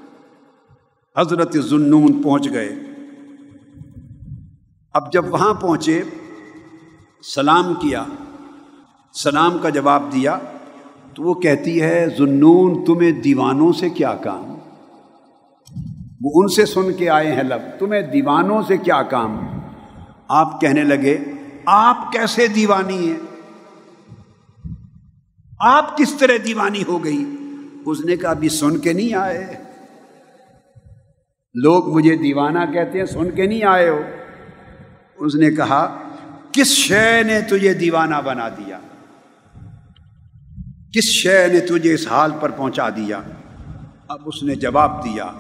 حضرت ظنون پہنچ گئے۔ اب جب وہاں پہنچے، سلام کیا۔ سلام کا جواب دیا، تو وہ کہتی ہے، ظنون، تمہیں دیوانوں سے کیا کام؟ وہ ان سے سن کے آئے ہیں، لب، تمہیں دیوانوں سے کیا کام؟ آپ کہنے لگے، آپ کیسے دیوانی ہیں؟ آپ کس طرح دیوانی ہو گئی؟ اس نے کہا، ابھی سن کے نہیں آئے۔ لوگ مجھے دیوانہ کہتے ہیں، سن کے نہیں آئے ہو۔ اس نے کہا، کس شے نے تجھے دیوانہ بنا دیا؟ کس شے نے تجھے اس حال پر پہنچا دیا؟ اب اس نے جواب دیا،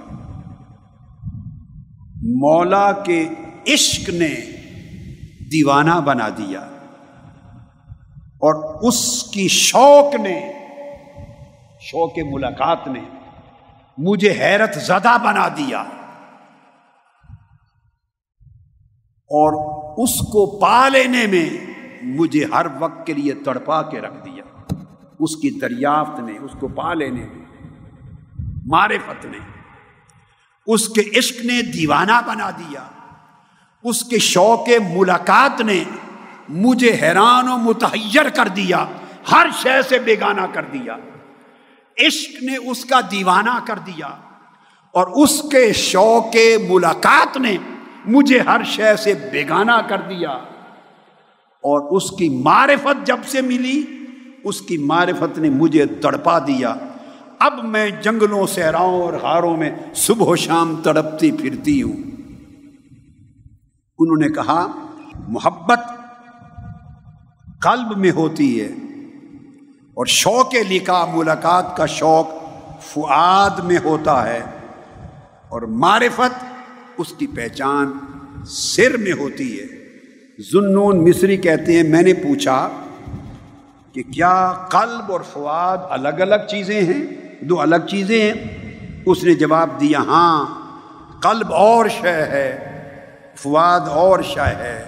مولا کے عشق نے دیوانہ بنا دیا اور اس کی شوق نے، شوق ملاقات نے مجھے حیرت زدہ بنا دیا۔ اور اس کو پا لینے میں مجھے ہر وقت کے لیے تڑپا کے رکھ دیا۔ اس کی دریافت نے اس کو پا لینے میں، معرفت نے اس کے عشق نے دیوانہ بنا دیا۔ اس کے شوق ملاقات نے مجھے حیران و متحیر کر دیا، ہر شے سے بیگانہ کر دیا۔ عشق نے اس کا دیوانہ کر دیا اور اس کے شوق ملاقات نے مجھے ہر شے سے بیگانہ کر دیا۔ اور اس کی معرفت جب سے ملی، اس کی معرفت نے مجھے تڑپا دیا۔ اب میں جنگلوں، صحراؤں اور ہاروں میں صبح و شام تڑپتی پھرتی ہوں۔ انہوں نے کہا، محبت قلب میں ہوتی ہے، اور شوق لکھا ملاقات کا شوق فعاد میں ہوتا ہے۔ اور معرفت اس کی پہچان سر میں ہوتی ہے۔ ظنون مصری کہتے ہیں، میں نے پوچھا کہ کیا قلب اور فواد الگ الگ چیزیں ہیں؟ دو الگ چیزیں ہیں۔ اس نے جواب دیا ہاں قلب اور شے ہے، فواد اور شے ہے۔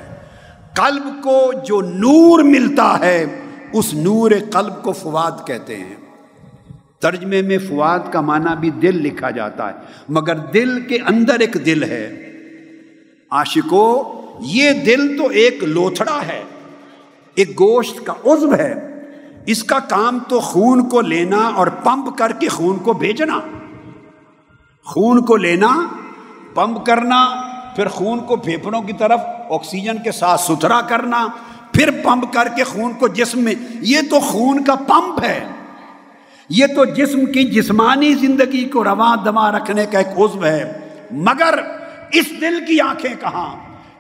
قلب کو جو نور ملتا ہے، اس نور قلب کو فواد کہتے ہیں۔ ترجمے میں فواد کا معنی بھی دل لکھا جاتا ہے۔ مگر دل کے اندر ایک دل ہے۔ عاشقو، یہ دل تو ایک لوتھڑا ہے۔ ایک گوشت کا عزب ہے۔ اس کا کام تو خون کو لینا اور پمپ کر کے خون کو بھیجنا۔ خون کو لینا، پمپ کرنا، پھر خون کو پھیپڑوں کی طرف آکسیجن کے ساتھ ستھرا کرنا، پھر پمپ کر کے خون کو جسم میں۔ یہ تو خون کا پمپ ہے۔ یہ تو جسم کی جسمانی زندگی کو رواں دما رکھنے کا ایک عزو ہے۔ مگر اس دل کی آنکھیں کہاں؟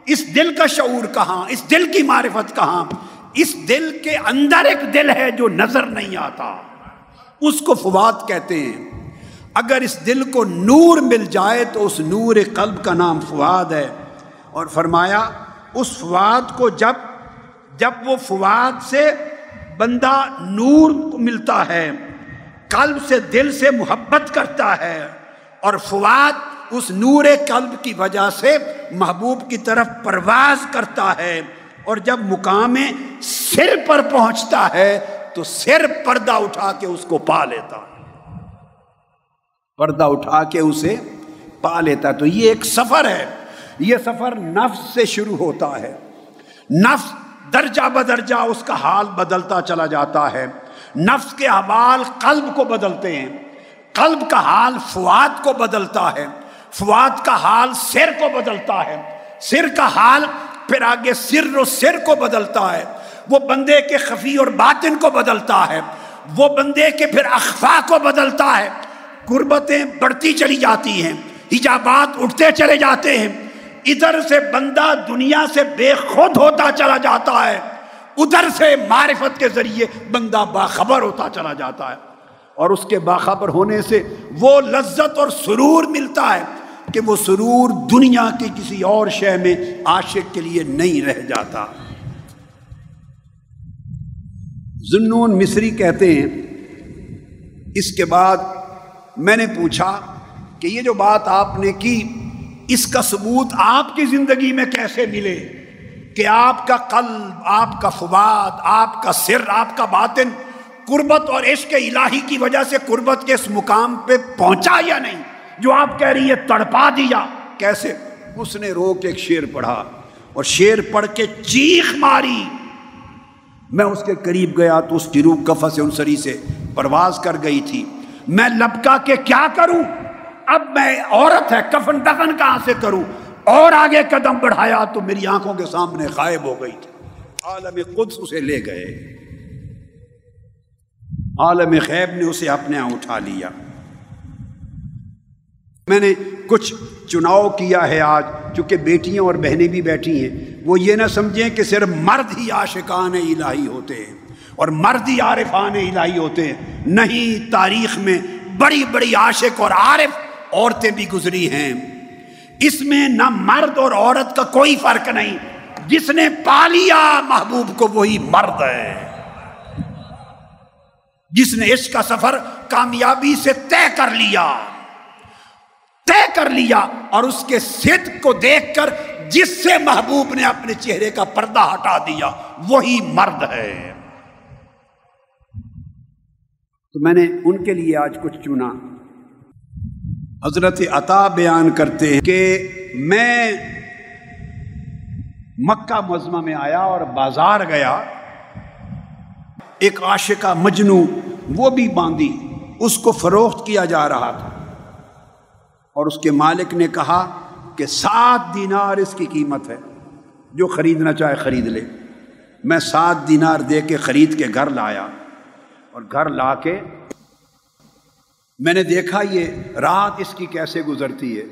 اس دل کا شعور کہاں؟ اس دل کی معرفت کہاں؟ اس دل کے اندر ایک دل ہے جو نظر نہیں آتا۔ اس کو فواد کہتے ہیں۔ اگر اس دل کو نور مل جائے تو اس نور قلب کا نام فواد ہے۔ اور فرمایا، اس فواد کو جب جب وہ فواد سے بندہ نور ملتا ہے قلب سے دل سے محبت کرتا ہے اور فواد اس نور قلب کی وجہ سے محبوب کی طرف پرواز کرتا ہے اور جب مقام سر پر پہنچتا ہے تو سر پردہ اٹھا کے اس کو پا لیتا ہے۔ پردہ اٹھا کے اسے پا لیتا تو یہ ایک سفر ہے۔ یہ سفر نفس سے شروع ہوتا ہے۔ نفس درجہ بدرجہ اس کا حال بدلتا چلا جاتا ہے۔ نفس کے حوال قلب کو بدلتے ہیں، قلب کا حال فواد کو بدلتا ہے فواد کا حال سر کو بدلتا ہے۔ سر کا حال پھر آگے سر و سر کو بدلتا ہے۔ وہ بندے کے خفی اور باطن کو بدلتا ہے۔ وہ بندے کے پھر اخفا کو بدلتا ہے۔ قربتیں بڑھتی چلی جاتی ہیں، حجابات اٹھتے چلے جاتے ہیں۔ ادھر سے بندہ دنیا سے بے خود ہوتا چلا جاتا ہے۔ ادھر سے معرفت کے ذریعے بندہ باخبر ہوتا چلا جاتا ہے۔ اور اس کے باخبر ہونے سے وہ لذت اور سرور ملتا ہے کہ وہ سرور دنیا کی کسی اور شے میں عاشق کے لیے نہیں رہ جاتا۔ ظنون مصری کہتے ہیں۔ اس کے بعد میں نے پوچھا کہ یہ جو بات آپ نے کی، اس کا ثبوت آپ کی زندگی میں کیسے ملے؟ کہ آپ کا قلب، آپ کا فواد، آپ کا سر، آپ کا باطن قربت اور عشق الہی کی وجہ سے قربت کے اس مقام پہ پہنچا یا نہیں؟ جو آپ کہہ رہی ہے تڑپا دیا۔ کیسے؟ اس نے رو کے ایک شیر پڑھا اور شیر پڑھ کے چیخ ماری۔ میں اس کے قریب گیا تو اس کی روح کفا سے انسری سے پرواز کر گئی تھی۔ میں لپکا کے کیا کروں؟ اب میں عورت ہے، کفن دفن کہاں سے کروں؟ اور آگے قدم بڑھایا تو میری آنکھوں کے سامنے غائب ہو گئی تھی۔ عالم قدس اسے لے گئے۔ عالم خیب نے اسے اپنے یہاں اٹھا لیا۔ میں نے کچھ چناؤ کیا ہے آج، چونکہ بیٹیاں اور بہنیں بھی بیٹھی ہیں۔ وہ یہ نہ سمجھیں کہ صرف مرد ہی عاشقان الہی ہوتے ہیں اور مرد ہی عارفان الہی ہوتے ہیں۔ نہیں، تاریخ میں بڑی بڑی عاشق اور عارف عورتیں بھی گزری ہیں۔ اس میں نہ مرد اور عورت کا کوئی فرق نہیں۔ جس نے پا لیا محبوب کو وہی مرد ہے۔ جس نے عشق کا سفر کامیابی سے طے کر لیا۔ طے کر لیا اور اس کے صدق کو دیکھ کر جس سے محبوب نے اپنے چہرے کا پردہ ہٹا دیا، وہی مرد ہے۔ تو میں نے ان کے لیے آج کچھ چنا۔ حضرت عطا بیان کرتے ہیں کہ میں مکہ مزمہ میں آیا اور بازار گیا۔ ایک عاشقہ مجنو وہ بھی باندھی، اس کو فروخت کیا جا رہا تھا۔ اور اس کے مالک نے کہا کہ سات دینار اس کی قیمت ہے، جو خریدنا چاہے خرید لے۔ میں سات دینار دے کے خرید کے گھر لایا اور گھر لا کے میں نے دیکھا یہ رات اس کی کیسے گزرتی ہے۔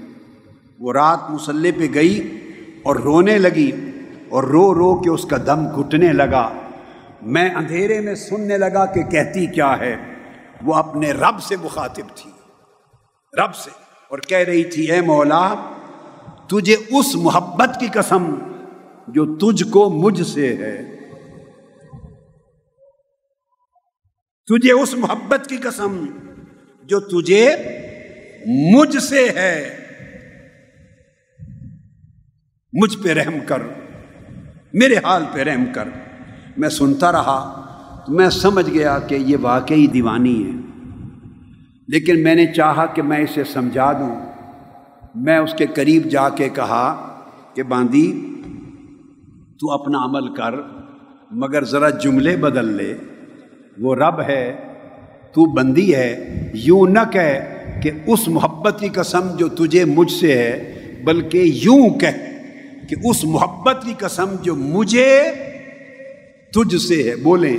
وہ رات مسلح پہ گئی اور رونے لگی اور رو رو کے اس کا دم گھٹنے لگا۔ میں اندھیرے میں سننے لگا کہ کہتی کیا ہے۔ وہ اپنے رب سے مخاطب تھی۔ رب سے۔ اور کہہ رہی تھی، اے مولا، تجھے اس محبت کی قسم جو تجھ کو مجھ سے ہے۔ تجھے اس محبت کی قسم جو تجھے مجھ سے ہے، مجھ پہ رحم کر، میرے حال پہ رحم کر۔ میں سنتا رہا تو میں سمجھ گیا کہ یہ واقعی دیوانی ہے۔ لیکن میں نے چاہا کہ میں اسے سمجھا دوں۔ میں اس کے قریب جا کے کہا کہ باندی، تو اپنا عمل کر، مگر ذرا جملے بدل لے۔ وہ رب ہے تو بندی ہے، یوں نہ کہہ کہ اس محبت کی قسم جو تجھے مجھ سے ہے، بلکہ یوں کہہ کہ اس محبت کی قسم جو مجھے تجھ سے ہے۔ بولیں،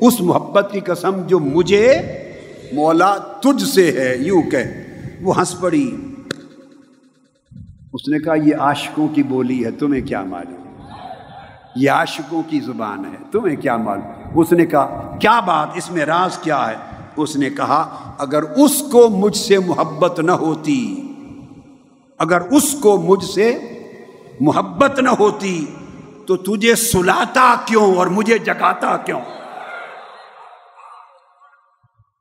اس محبت کی قسم جو مجھے مولا تجھ سے ہے، یوں کہہ۔ وہ ہنس پڑی۔ اس نے کہا، یہ عاشقوں کی بولی ہے، تمہیں کیا معلوم؟ یہ عاشقوں کی زبان ہے، تمہیں کیا معلوم؟ اس نے کہا، کیا بات، اس میں راز کیا ہے؟ اس نے کہا، اگر اس کو مجھ سے محبت نہ ہوتی، اگر اس کو مجھ سے محبت نہ ہوتی، تو تجھے سلاتا کیوں اور مجھے جگاتا کیوں؟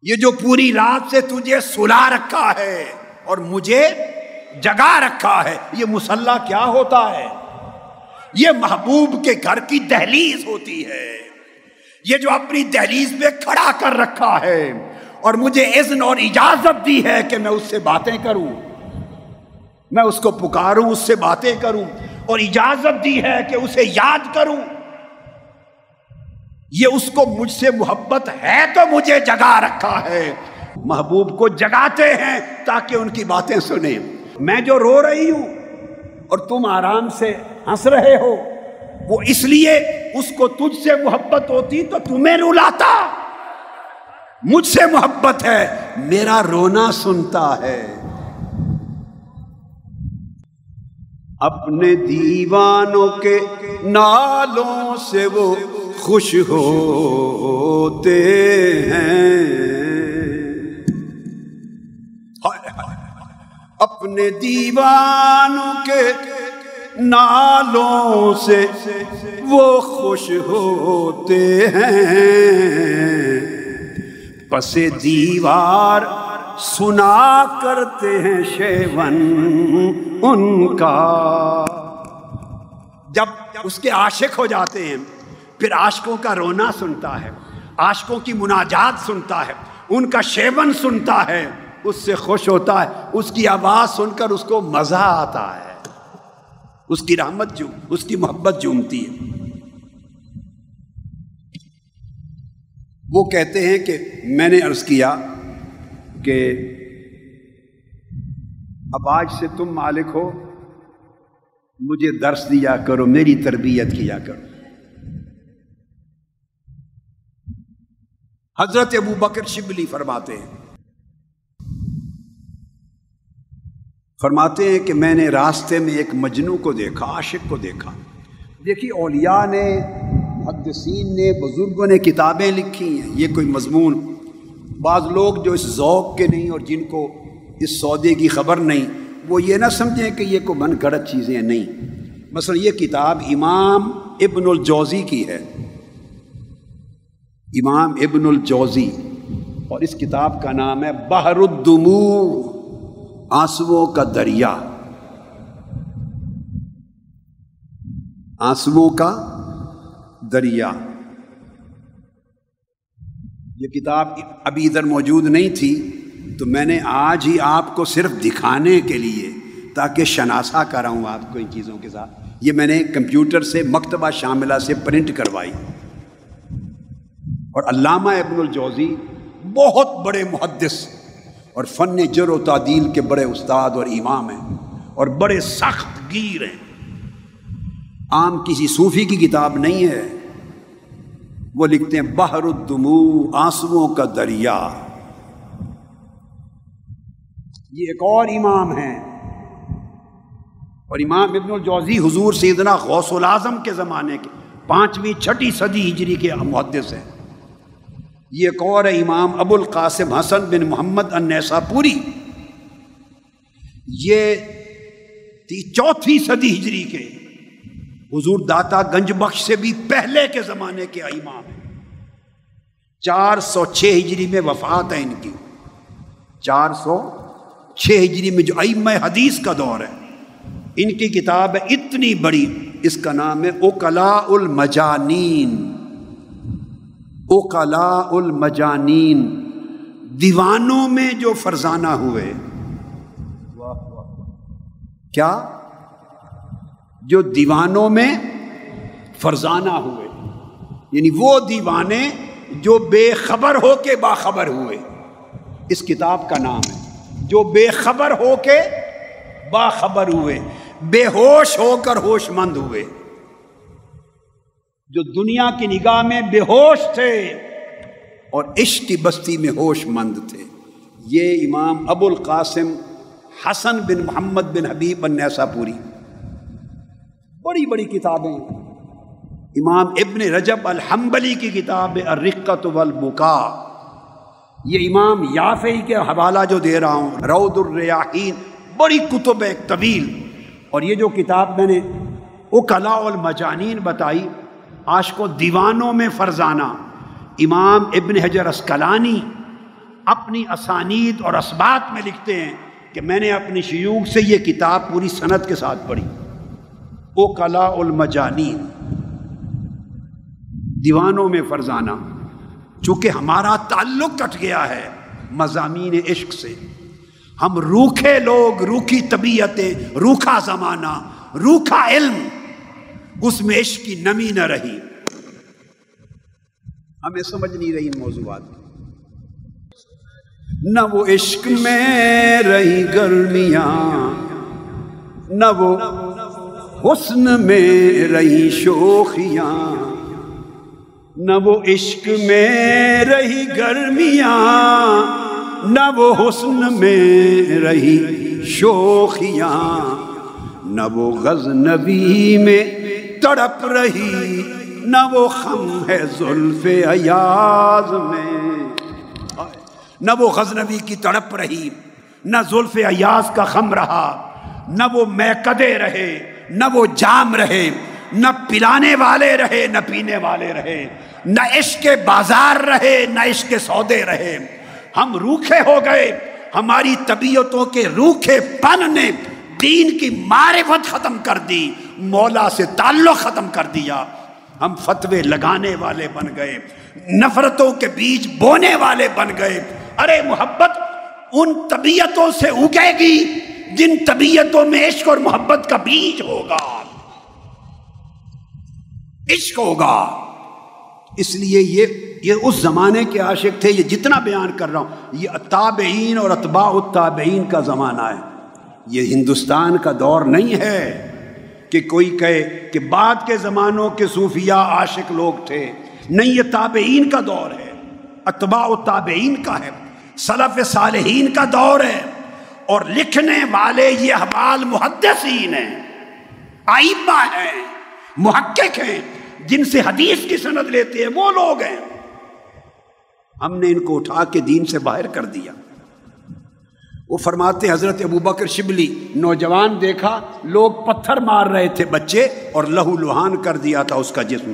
یہ جو پوری رات سے تجھے سلا رکھا ہے اور مجھے جگا رکھا ہے، یہ مسلح کیا ہوتا ہے؟ یہ محبوب کے گھر کی دہلیز ہوتی ہے۔ یہ جو اپنی دہلیز میں کھڑا کر رکھا ہے اور مجھے اذن اور اجازت دی ہے کہ میں اس سے باتیں کروں۔ میں اس کو پکاروں، اس سے باتیں کروں اور اجازت دی ہے کہ اسے یاد کروں۔ یہ اس کو مجھ سے محبت ہے تو مجھے جگا رکھا ہے۔ محبوب کو جگاتے ہیں تاکہ ان کی باتیں سنیں۔ میں جو رو رہی ہوں اور تم آرام سے ہنس رہے ہو، وہ اس لیے اس کو تجھ سے محبت ہوتی تو تمہیں رلاتا۔ مجھ سے محبت ہے، میرا رونا سنتا ہے۔ اپنے دیوانوں کے نالوں سے وہ خوش ہوتے ہیں۔ اپنے دیوانوں کے نالوں سے وہ خوش ہوتے ہیں۔ پس دیوار سنا کرتے ہیں شیون ان کا۔ جب اس کے عاشق ہو جاتے ہیں، پھر عاشقوں کا رونا سنتا ہے، عاشقوں کی مناجات سنتا ہے، ان کا شیون سنتا ہے، اس سے خوش ہوتا ہے، اس کی آواز سن کر اس کو مزہ آتا ہے۔ اس کی رحمت جو اس کی محبت جومتی ہے۔ وہ کہتے ہیں کہ میں نے عرض کیا کہ اب آج سے تم مالک ہو، مجھے درس دیا کرو، میری تربیت کیا کرو۔ حضرت ابو بکر شبلی فرماتے ہیں فرماتے ہیں کہ میں نے راستے میں ایک مجنو کو دیکھا، عاشق کو دیکھا۔ دیکھیے، اولیاء نے محدثین نے، بزرگوں نے کتابیں لکھی ہیں، یہ کوئی مضمون۔ بعض لوگ جو اس ذوق کے نہیں اور جن کو اس سودے کی خبر نہیں، وہ یہ نہ سمجھیں کہ یہ کوئی من گھڑت چیزیں نہیں۔ مثلا یہ کتاب امام ابن الجوزی کی ہے۔ امام ابن الجوزی، اور اس کتاب کا نام ہے بحر الدمو آنسو کا دریا۔ آنسو کا دریا یہ کتاب ابھی ادھر موجود نہیں تھی، تو میں نے آج ہی آپ کو صرف دکھانے کے لیے، تاکہ شناسا کراؤں آپ کو ان چیزوں کے ساتھ۔ یہ میں نے کمپیوٹر سے، مکتبہ شاملہ سے پرنٹ کروائی۔ اور علامہ ابن الجوزی بہت بڑے محدث اور فن جر و تعدیل کے بڑے استاد اور امام ہیں اور بڑے سخت گیر ہیں۔ عام کسی صوفی کی کتاب نہیں ہے۔ وہ لکھتے ہیں، بحر الدمو، آنسوؤں کا دریا۔ یہ ایک اور امام ہیں۔ اور امام ابن الجوزی حضور سیدنا غوث العظم کے زمانے کے پانچویں چھٹی صدی ہجری کے محدث ہیں۔ یہ ایک اور امام ابو القاسم حسن بن محمد النیسا پوری۔ یہ چوتھی صدی ہجری کے۔ حضور داتا گنج بخش سے بھی پہلے کے زمانے کے امام ہیں۔ چار سو چھ ہجری میں وفات ہے ان کی۔ چار سو چھ ہجری میں جو ائم حدیث کا دور ہے۔ ان کی کتاب ہے اتنی بڑی، اس کا نام ہے اوکلا المجانین۔ اوکلا المجانین۔ دیوانوں میں جو فرزانہ ہوئے۔ کیا؟ جو دیوانوں میں فرزانہ ہوئے۔ یعنی وہ دیوانے جو بے خبر ہو کے باخبر ہوئے۔ اس کتاب کا نام ہے۔ جو بے خبر ہو کے باخبر ہوئے۔ بے ہوش ہو کر ہوش مند ہوئے۔ جو دنیا کی نگاہ میں بے ہوش تھے اور عشق کی بستی میں ہوش مند تھے۔ یہ امام ابو القاسم حسن بن محمد بن حبیب بن نیسا پوری بڑی بڑی کتابیں۔ امام ابن رجب الحمبلی کی کتاب الرقت والبکا یہ امام یافعی کے حوالہ جو دے رہا ہوں، رود الریاحین، بڑی کتب ایک طویل۔ اور یہ جو کتاب میں نے اکلا المجانین بتائی آج کو دیوانوں میں فرزانہ، امام ابن حجر اسکلانی اپنی اسانید اور اسبات میں لکھتے ہیں کہ میں نے اپنی شیوخ سے یہ کتاب پوری صنعت کے ساتھ پڑھی۔ او کلا المجانین دیوانوں میں فرزانہ، چونکہ ہمارا تعلق کٹ گیا ہے مضامین عشق سے، ہم روکھے لوگ، روکھی طبیعتیں، روکھا زمانہ، روکھا علم، اس میں عشق کی نمی نہ رہی۔ ہمیں سمجھ نہیں رہی موضوعات نہ وہ عشق میں رہی گرمیاں، نہ وہ حسن میں رہی شوخیاں، نہ وہ عشق میں رہی گرمیاں، نہ وہ حسن میں رہی شوخیاں، نہ وہ غز نبی میں تڑپ رہی، نہ وہ خم ہے زلف ایاز میں۔ نہ وہ غزنوی کی تڑپ رہی، نہ زلف ایاز کا خم رہا، نہ وہ میکدے رہے نہ وہ جام رہے، نہ پلانے والے رہے، نہ پینے والے رہے، نہ عشق بازار رہے، نہ عشق سودے رہے۔ ہم روکھے ہو گئے، ہماری طبیعتوں کے روکھے پن نے دین کی معرفت ختم کر دی، مولا سے تعلق ختم کر دیا۔ ہم فتوے لگانے والے بن گئے، نفرتوں کے بیج بونے والے بن گئے۔ ارے محبت، ان طبیعتوں سے اگے گی۔ جن طبیعتوں میں عشق اور محبت کا بیج ہوگا، عشق ہوگا۔ اس لیے یہ یہ اس زمانے کے عاشق تھے، یہ جتنا بیان کر رہا ہوں، یہ تابعین اور اتباع التابعین کا زمانہ ہے۔ یہ ہندوستان کا دور نہیں ہے کہ کوئی کہے کہ بعد کے زمانوں کے صوفیاء عاشق لوگ تھے۔ نہیں، یہ تابعین کا دور ہے، اتباع التابعین کا ہے صلف صالحین کا دور ہے۔ اور لکھنے والے یہ حوال محدثین ہیں آئمہ ہیں، محقق ہیں، جن سے حدیث کی سند لیتے ہیں، وہ لوگ ہیں۔ ہم نے ان کو اٹھا کے دین سے باہر کر دیا۔ وہ فرماتے حضرت ابو بکر شبلی، نوجوان دیکھا، لوگ پتھر مار رہے تھے بچے اور لہو لہان کر دیا تھا اس کا جسم۔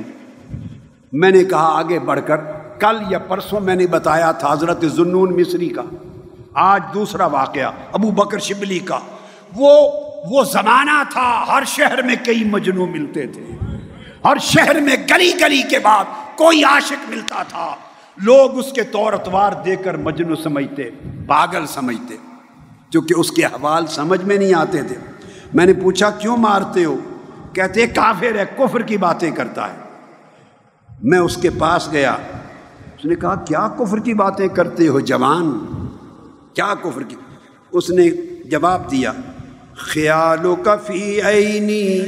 میں نے کہا، آگے بڑھ کر، کل یا پرسوں میں نے بتایا تھا حضرت زنون مصری کا۔ آج دوسرا واقعہ، ابو بکر شبلی کا۔ وہ وہ زمانہ تھا، ہر شہر میں کئی مجنو ملتے تھے۔ ہر شہر میں گلی گلی کے بعد کوئی عاشق ملتا تھا۔ لوگ اس کے طور اتوار دے کر مجنو سمجھتے، پاگل سمجھتے کیونکہ اس کے حوال سمجھ میں نہیں آتے تھے۔ میں نے پوچھا، کیوں مارتے ہو؟ کہتے، کافر ہے، کفر کی باتیں کرتا ہے۔ میں اس کے پاس گیا۔ اس نے کہا، کیا کفر کی باتیں کرتے ہو جوان؟ کیا کفر کی؟ اس نے جواب دیا خیال و کفی عینی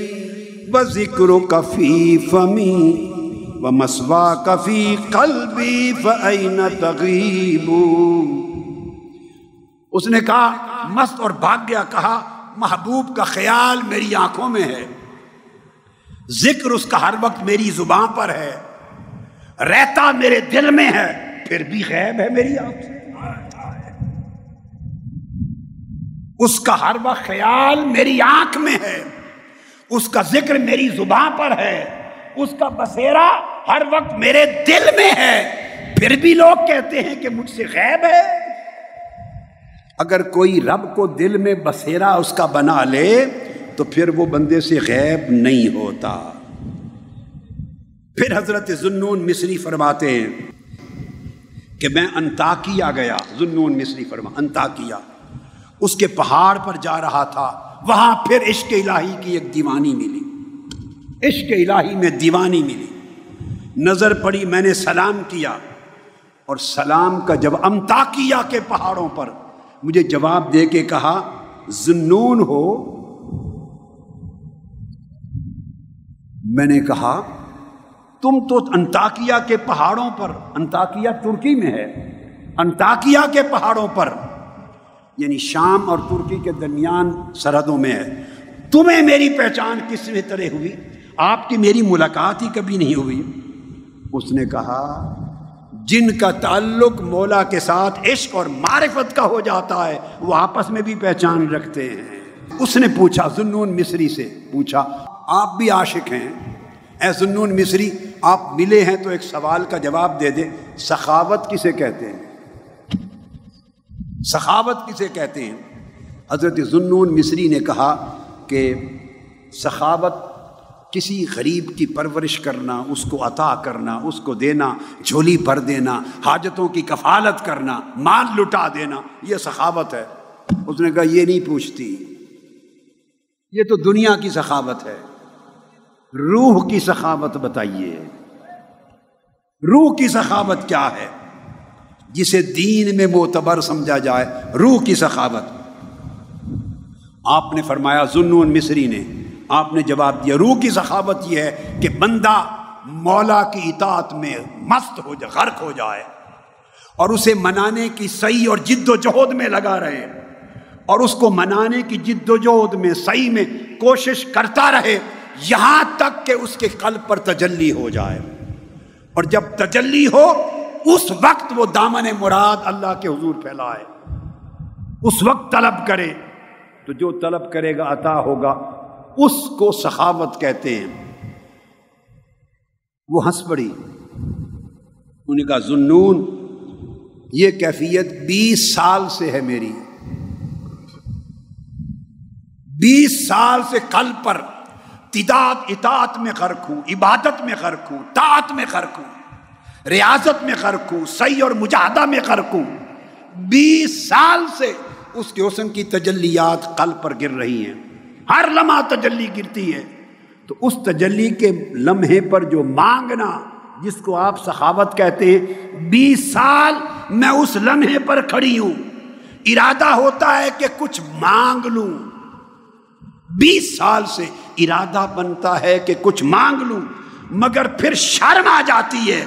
و ذکر و کفی فمی و مسوا کفی قلبی فعین تغیب۔ اس نے کہا، مست اور بھاگ گیا کہا، محبوب کا خیال میری آنکھوں میں ہے۔ ذکر اس کا ہر وقت میری زبان پر ہے۔ رہتا میرے دل میں ہے، پھر بھی غیب ہے میری آنکھ سے اس کا ہر وقت خیال میری آنکھ میں ہے، اس کا ذکر میری زبان پر ہے، اس کا بسیرا ہر وقت میرے دل میں ہے۔ پھر بھی لوگ کہتے ہیں کہ مجھ سے غیب ہے۔ اگر کوئی رب کو دل میں بسیرا اس کا بنا لے، تو پھر وہ بندے سے غیب نہیں ہوتا۔ پھر حضرت ذنون مصری فرماتے ہیں کہ میں انتاکیا گیا۔ ذنون مصری فرما انتاکیا اس کے پہاڑ پر جا رہا تھا، وہاں پھر عشق الہی کی ایک دیوانی ملی۔ عشق الہی میں دیوانی ملی۔ نظر پڑی، میں نے سلام کیا۔ اور سلام کا جب امتاکیا کے پہاڑوں پر مجھے جواب دے کے کہا، زنون ہو؟ میں نے کہا، تم تو انتاکیا کے پہاڑوں پر انتاکیا ترکی میں ہے انتاکیا کے پہاڑوں پر یعنی شام اور ترکی کے درمیان سرحدوں میں ہے۔ تمہیں میری پہچان کس نے طرح ہوئی؟ آپ کی میری ملاقات ہی کبھی نہیں ہوئی۔ اس نے کہا، جن کا تعلق مولا کے ساتھ عشق اور معرفت کا ہو جاتا ہے، وہ آپس میں بھی پہچان رکھتے ہیں۔ اس نے پوچھا، زنون مصری سے؟ پوچھا، آپ بھی عاشق ہیں؟ اے زنون مصری، آپ ملے ہیں تو ایک سوال کا جواب دے دیں سخاوت کسے کہتے ہیں؟ سخاوت کسے کہتے ہیں؟ حضرت ضنون مصری نے کہا کہ سخاوت کسی غریب کی پرورش کرنا، اس کو عطا کرنا، اس کو دینا، جھولی بھر دینا، حاجتوں کی کفالت کرنا، مال لٹا دینا، یہ سخاوت ہے۔ اس نے کہا، یہ نہیں پوچھتی۔ یہ تو دنیا کی سخاوت ہے۔ روح کی سخاوت بتائیے۔ روح کی سخاوت کیا ہے؟ جسے دین میں معتبر سمجھا جائے، روح کی سخاوت۔ آپ نے فرمایا، ظنون مصری نے، آپ نے جواب دیا، روح کی سخاوت یہ ہے کہ بندہ مولا کی اطاعت میں مست ہو جائے، غرق ہو جائے اور اسے منانے کی صحیح اور جد و جہد میں لگا رہے، اور اس کو منانے کی جد و جہد میں صحیح میں کوشش کرتا رہے، یہاں تک کہ اس کے قلب پر تجلی ہو جائے۔ اور جب تجلی ہو اس وقت وہ دامن مراد اللہ کے حضور پھیلائے۔ اس وقت طلب کرے۔ تو جو طلب کرے گا، عطا ہوگا۔ اس کو سخاوت کہتے ہیں۔ وہ ہنس پڑی۔ انہوں نے کہا، زنون، یہ کیفیت بیس سال سے ہے میری۔ بیس سال سے کل پر تداد اطاعت میں غرق ہوں، عبادت میں غرق ہوں، طاعت میں غرق ہوں۔ ریاضت میں غرق ہوں، صحیح اور مجاہدہ میں غرق ہوں۔ بیس سال سے اس کے حسن کی تجلیات قلب پر گر رہی ہیں۔ ہر لمحہ تجلی گرتی ہے۔ تو اس تجلی کے لمحے پر جو مانگنا، جس کو آپ سخاوت کہتے ہیں، بیس سال میں اس لمحے پر کھڑی ہوں۔ ارادہ ہوتا ہے کہ کچھ مانگ لوں۔ بیس سال سے ارادہ بنتا ہے کہ کچھ مانگ لوں، مگر پھر شرم آ جاتی ہے۔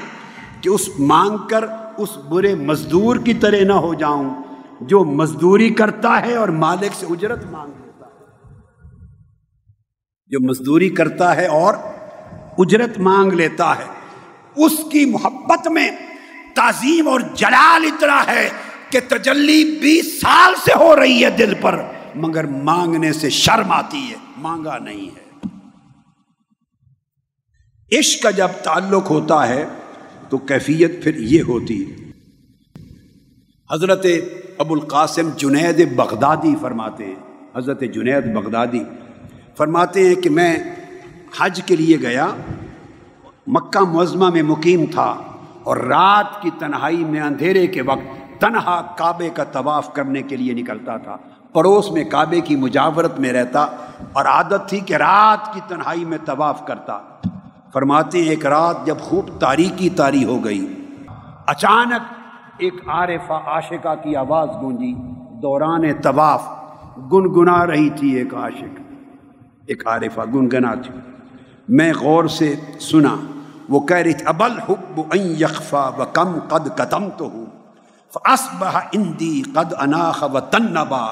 کہ اس مانگ کر اس برے مزدور کی طرح نہ ہو جاؤں، جو مزدوری کرتا ہے اور مالک سے اجرت مانگ لیتا ہے۔ جو مزدوری کرتا ہے اور اجرت مانگ لیتا ہے، اس کی محبت میں تعظیم اور جلال اتنا ہے کہ تجلی بیس سال سے ہو رہی ہے دل پر، مگر مانگنے سے شرم آتی ہے، مانگا نہیں ہے۔ عشق کا جب تعلق ہوتا ہے تو کیفیت پھر یہ ہوتی۔ حضرت ابو القاسم جنید بغدادی فرماتے ہیں۔ حضرت جنید بغدادی فرماتے ہیں کہ میں حج کے لیے گیا، مکہ معظمہ میں مقیم تھا اور رات کی تنہائی میں اندھیرے کے وقت تنہا کعبے کا طواف کرنے کے لیے نکلتا تھا۔ پڑوس میں کعبے کی مجاورت میں رہتا اور عادت تھی کہ رات کی تنہائی میں طواف کرتا۔ فرماتے ہیں ایک رات جب خوب تاریکی تاری ہو گئی، اچانک ایک عارفہ عاشقہ کی آواز گونجی۔ دوران طواف گنگنا رہی تھی ایک عاشق۔ ایک عارفہ گنگنا تھی۔ میں غور سے سنا، وہ کہہ رہی تھی، ابل حب ان یخفا و کم قد قدم تو ہوں فاسبح اندی قد اناخ و تنبا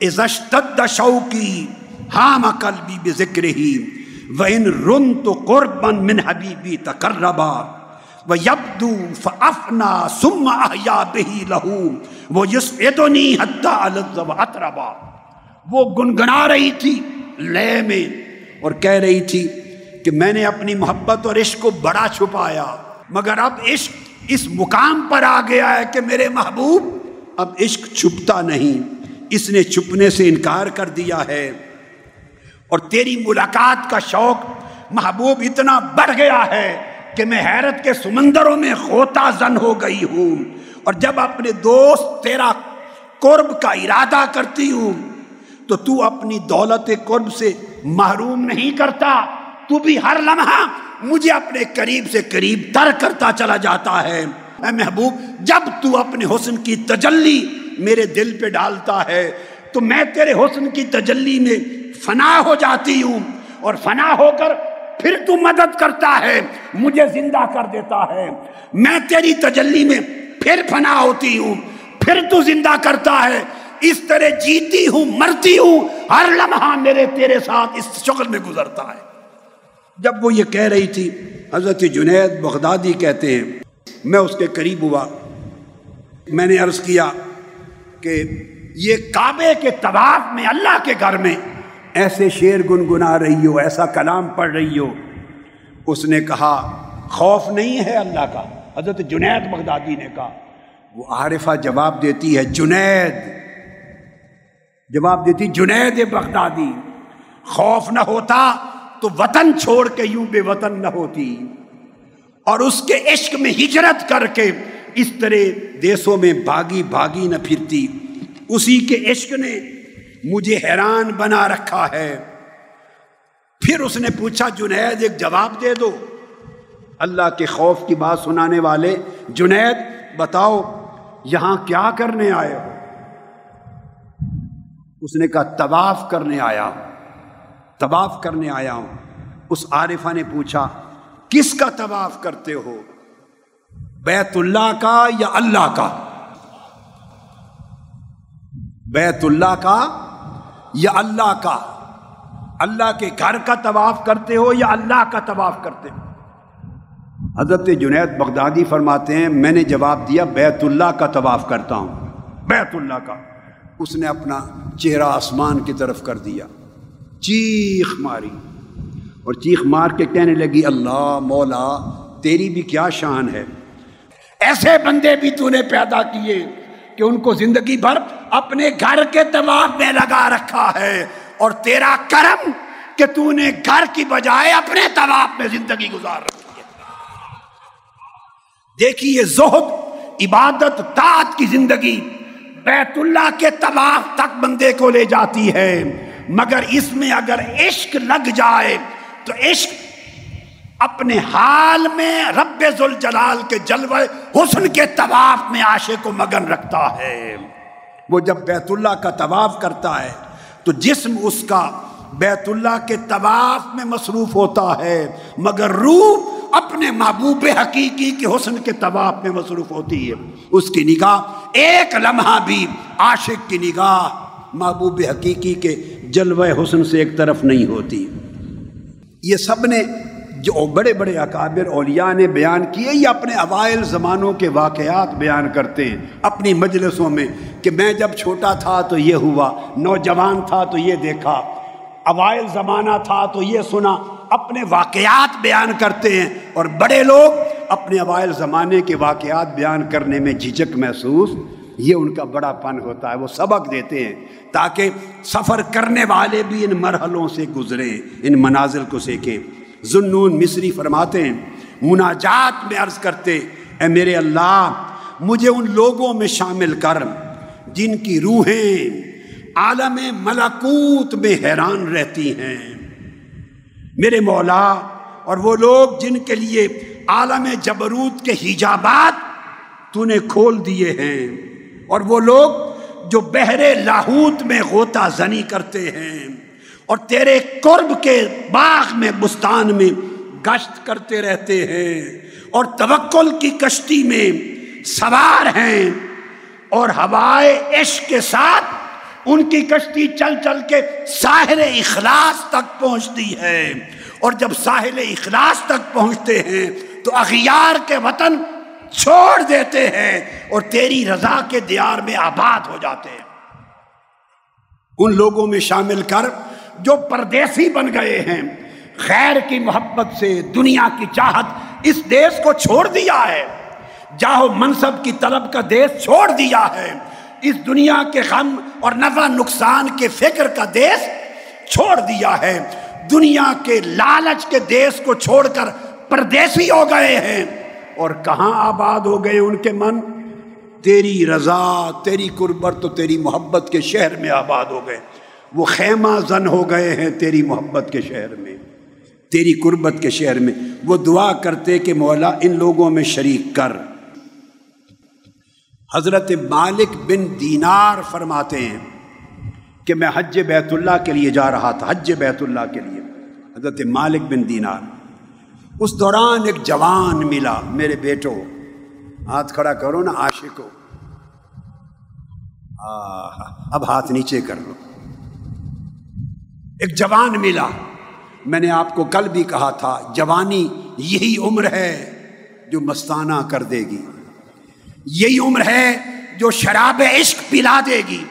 ازشتد شوقی ہام قلبی بذکرہی۔ وَإِن رُنْتُ قُرْبًا مِنْ حَبِيبِ تَقَرَّبًا وَيَبْدُو فَأَفْنَا ثُمَّ أَحْيَا بِهِ لَهُ وَيُسْعِدُنِي حَتَّى أَلَذَّ وَأَطْرَبًا وہ گنگنا رہی تھی لے میں اور کہہ رہی تھی کہ میں نے اپنی محبت اور عشق کو بڑا چھپایا، مگر اب عشق اس مقام پر آ گیا ہے کہ میرے محبوب اب عشق چھپتا نہیں، اس نے چھپنے سے انکار کر دیا ہے۔ اور تیری ملاقات کا شوق محبوب اتنا بڑھ گیا ہے کہ میں حیرت کے سمندروں میں خوتا زن ہو گئی ہوں۔ اور جب اپنے دوست تیرا قرب کا ارادہ کرتی ہوں، تو تو اپنی دولت قرب سے محروم نہیں کرتا، تو بھی ہر لمحہ مجھے اپنے قریب سے قریب تر کرتا چلا جاتا ہے۔ اے محبوب، جب تو اپنے حسن کی تجلی میرے دل پہ ڈالتا ہے، تو میں تیرے حسن کی تجلی میں فنا ہو جاتی ہوں اور فنا ہو کر پھر تو مدد کرتا ہے، مجھے زندہ کر دیتا ہے۔ میں تیری تجلی میں پھر فنا ہوتی ہوں، پھر تو زندہ کرتا ہے۔ اس طرح جیتی ہوں، مرتی ہوں، ہر لمحہ میرے تیرے ساتھ اس شکل میں گزرتا ہے۔ جب وہ یہ کہہ رہی تھی، حضرت جنید بغدادی کہتے ہیں، میں اس کے قریب ہوا۔ میں نے عرض کیا کہ یہ کعبے کے طواف میں اللہ کے گھر میں ایسے شیر گنگنا رہی ہو، ایسا کلام پڑھ رہی ہو۔ اس نے کہا، خوف نہیں ہے اللہ کا۔ حضرت جنید بغدادی نے کہا، وہ عارفہ جواب دیتی ہے، جنید۔ جواب دیتی، جنید بغدادی، خوف نہ ہوتا تو وطن چھوڑ کے یوں بے وطن نہ ہوتی۔ اور اس کے عشق میں ہجرت کر کے اس طرح دیسوں میں بھاگی بھاگی نہ پھرتی۔ اسی کے عشق نے مجھے حیران بنا رکھا ہے۔ پھر اس نے پوچھا، جنید، ایک جواب دے دو۔ اللہ کے خوف کی بات سنانے والے، جنید، بتاؤ، یہاں کیا کرنے آئے ہو؟ اس نے کہا، طواف کرنے آیا طواف کرنے آیا ہوں۔ اس عارفہ نے پوچھا، کس کا طواف کرتے ہو؟ بیت اللہ کا یا اللہ کا؟ بیت اللہ کا یا اللہ کا اللہ کے گھر کا طواف کرتے ہو یا اللہ کا طواف کرتے ہو؟ حضرت جنید بغدادی فرماتے ہیں، میں نے جواب دیا، بیت اللہ کا طواف کرتا ہوں۔ بیت اللہ کا۔ اس نے اپنا چہرہ آسمان کی طرف کر دیا۔ چیخ ماری۔ اور چیخ مار کے کہنے لگی، اللہ مولا، تیری بھی کیا شان ہے۔ ایسے بندے بھی تو نے پیدا کیے کہ ان کو زندگی بھر اپنے گھر کے طواف میں لگا رکھا ہے اور تیرا کرم کہ تو نے گھر کی بجائے اپنے طواف میں زندگی گزار رکھی ہے۔ دیکھیے زہد، عبادت تات کی زندگی بیت اللہ کے طواف تک بندے کو لے جاتی ہے۔ مگر اس میں اگر عشق لگ جائے تو عشق اپنے حال میں رب ذوالجلال کے جلوہ حسن کے طواف میں عاشق کو مگن رکھتا ہے۔ وہ جب بیت اللہ کا طواف کرتا ہے تو جسم اس کا بیت اللہ کے طواف میں مصروف ہوتا ہے، مگر روح اپنے محبوب حقیقی کے حسن کے طواف میں مصروف ہوتی ہے۔ اس کی نگاہ، ایک لمحہ بھی عاشق کی نگاہ محبوب حقیقی کے جلوہ حسن سے ایک طرف نہیں ہوتی۔ یہ سب نے جو بڑے بڑے اکابر اولیاء نے بیان کیے یا اپنے اوائل زمانوں کے واقعات بیان کرتے ہیں۔ اپنی مجلسوں میں کہ میں جب چھوٹا تھا تو یہ ہوا، نوجوان تھا تو یہ دیکھا، اوائل زمانہ تھا تو یہ سنا۔ اپنے واقعات بیان کرتے ہیں اور بڑے لوگ اپنے اوائل زمانے کے واقعات بیان کرنے میں جھجک محسوس۔ یہ ان کا بڑا پن ہوتا ہے، وہ سبق دیتے ہیں تاکہ سفر کرنے والے بھی ان مرحلوں سے گزریں، ان منازل کو سیکھیں۔ ظنون مصری فرماتے ہیں، مناجات میں عرض کرتے، اے میرے اللہ، مجھے ان لوگوں میں شامل کر جن کی روحیں عالم ملکوت میں حیران رہتی ہیں۔ میرے مولا، اور وہ لوگ جن کے لیے عالم جبروت کے حجابات تو نے کھول دیے ہیں، اور وہ لوگ جو بہرے لاہوت میں غوطہ زنی کرتے ہیں۔ اور تیرے قرب کے باغ میں بستان میں گشت کرتے رہتے ہیں اور توکل کی کشتی میں سوار ہیں اور ہوائے عشق کے ساتھ ان کی کشتی چل چل کے ساحل اخلاص تک پہنچتی ہے۔ اور جب ساحل اخلاص تک پہنچتے ہیں تو اغیار کے وطن چھوڑ دیتے ہیں اور تیری رضا کے دیار میں آباد ہو جاتے ہیں۔ ان لوگوں میں شامل کر جو پردیسی بن گئے ہیں۔ خیر کی محبت سے دنیا کی چاہت اس دیش کو چھوڑ دیا ہے۔ جاہو منصب کی طلب کا دیش چھوڑ دیا ہے۔ اس دنیا کے غم اور نفع نقصان کے فکر کا دیش چھوڑ دیا ہے۔ دنیا کے لالچ کے دیش کو چھوڑ کر پردیسی ہو گئے ہیں۔ اور کہاں آباد ہو گئے ان کے من؟ تیری رضا، تیری قربت تو تیری محبت کے شہر میں آباد ہو گئے۔ وہ خیمہ زن ہو گئے ہیں تیری محبت کے شہر میں، تیری قربت کے شہر میں۔ وہ دعا کرتے کہ مولا ان لوگوں میں شریک کر۔ حضرت مالک بن دینار فرماتے ہیں کہ میں حج بیت اللہ کے لیے جا رہا تھا، حج بیت اللہ کے لیے۔ حضرت مالک بن دینار۔ اس دوران ایک جوان ملا، میرے بیٹو، ہاتھ کھڑا کرو نا عاشقو اب ہاتھ نیچے کر لو۔ ایک جوان ملا۔ میں نے آپ کو کل بھی کہا تھا، جوانی یہی عمر ہے جو مستانہ کر دے گی۔ یہی عمر ہے جو شراب عشق پلا دے گی۔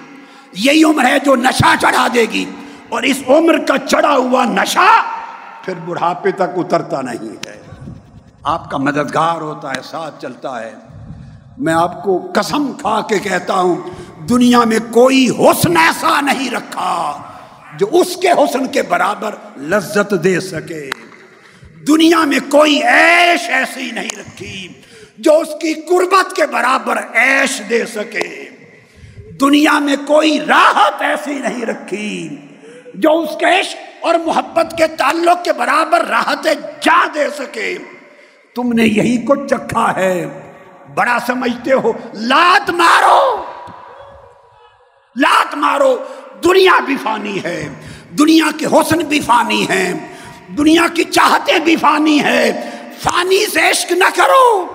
یہی عمر ہے جو نشہ چڑھا دے گی۔ اور اس عمر کا چڑھا ہوا نشہ پھر بڑھاپے تک اترتا نہیں ہے۔ آپ کا مددگار ہوتا ہے، ساتھ چلتا ہے۔ میں آپ کو قسم کھا کے کہتا ہوں، دنیا میں کوئی حسن ایسا نہیں رکھا۔ جو اس کے حسن کے برابر لذت دے سکے۔ دنیا میں کوئی ایش ایسی نہیں رکھی جو اس کی قربت کے برابر ایش دے سکے۔ دنیا میں کوئی راحت ایسی نہیں رکھی جو اس کے عشق اور محبت کے تعلق کے برابر راحت جا دے سکے۔ تم نے یہی کو چکھا ہے۔ بڑا سمجھتے ہو، لات مارو۔ لات مارو۔ دنیا بھی فانی ہے، دنیا کے حسن بھی فانی ہے، دنیا کی چاہتے بھی فانی ہے۔ فانی سے عشق نہ کرو،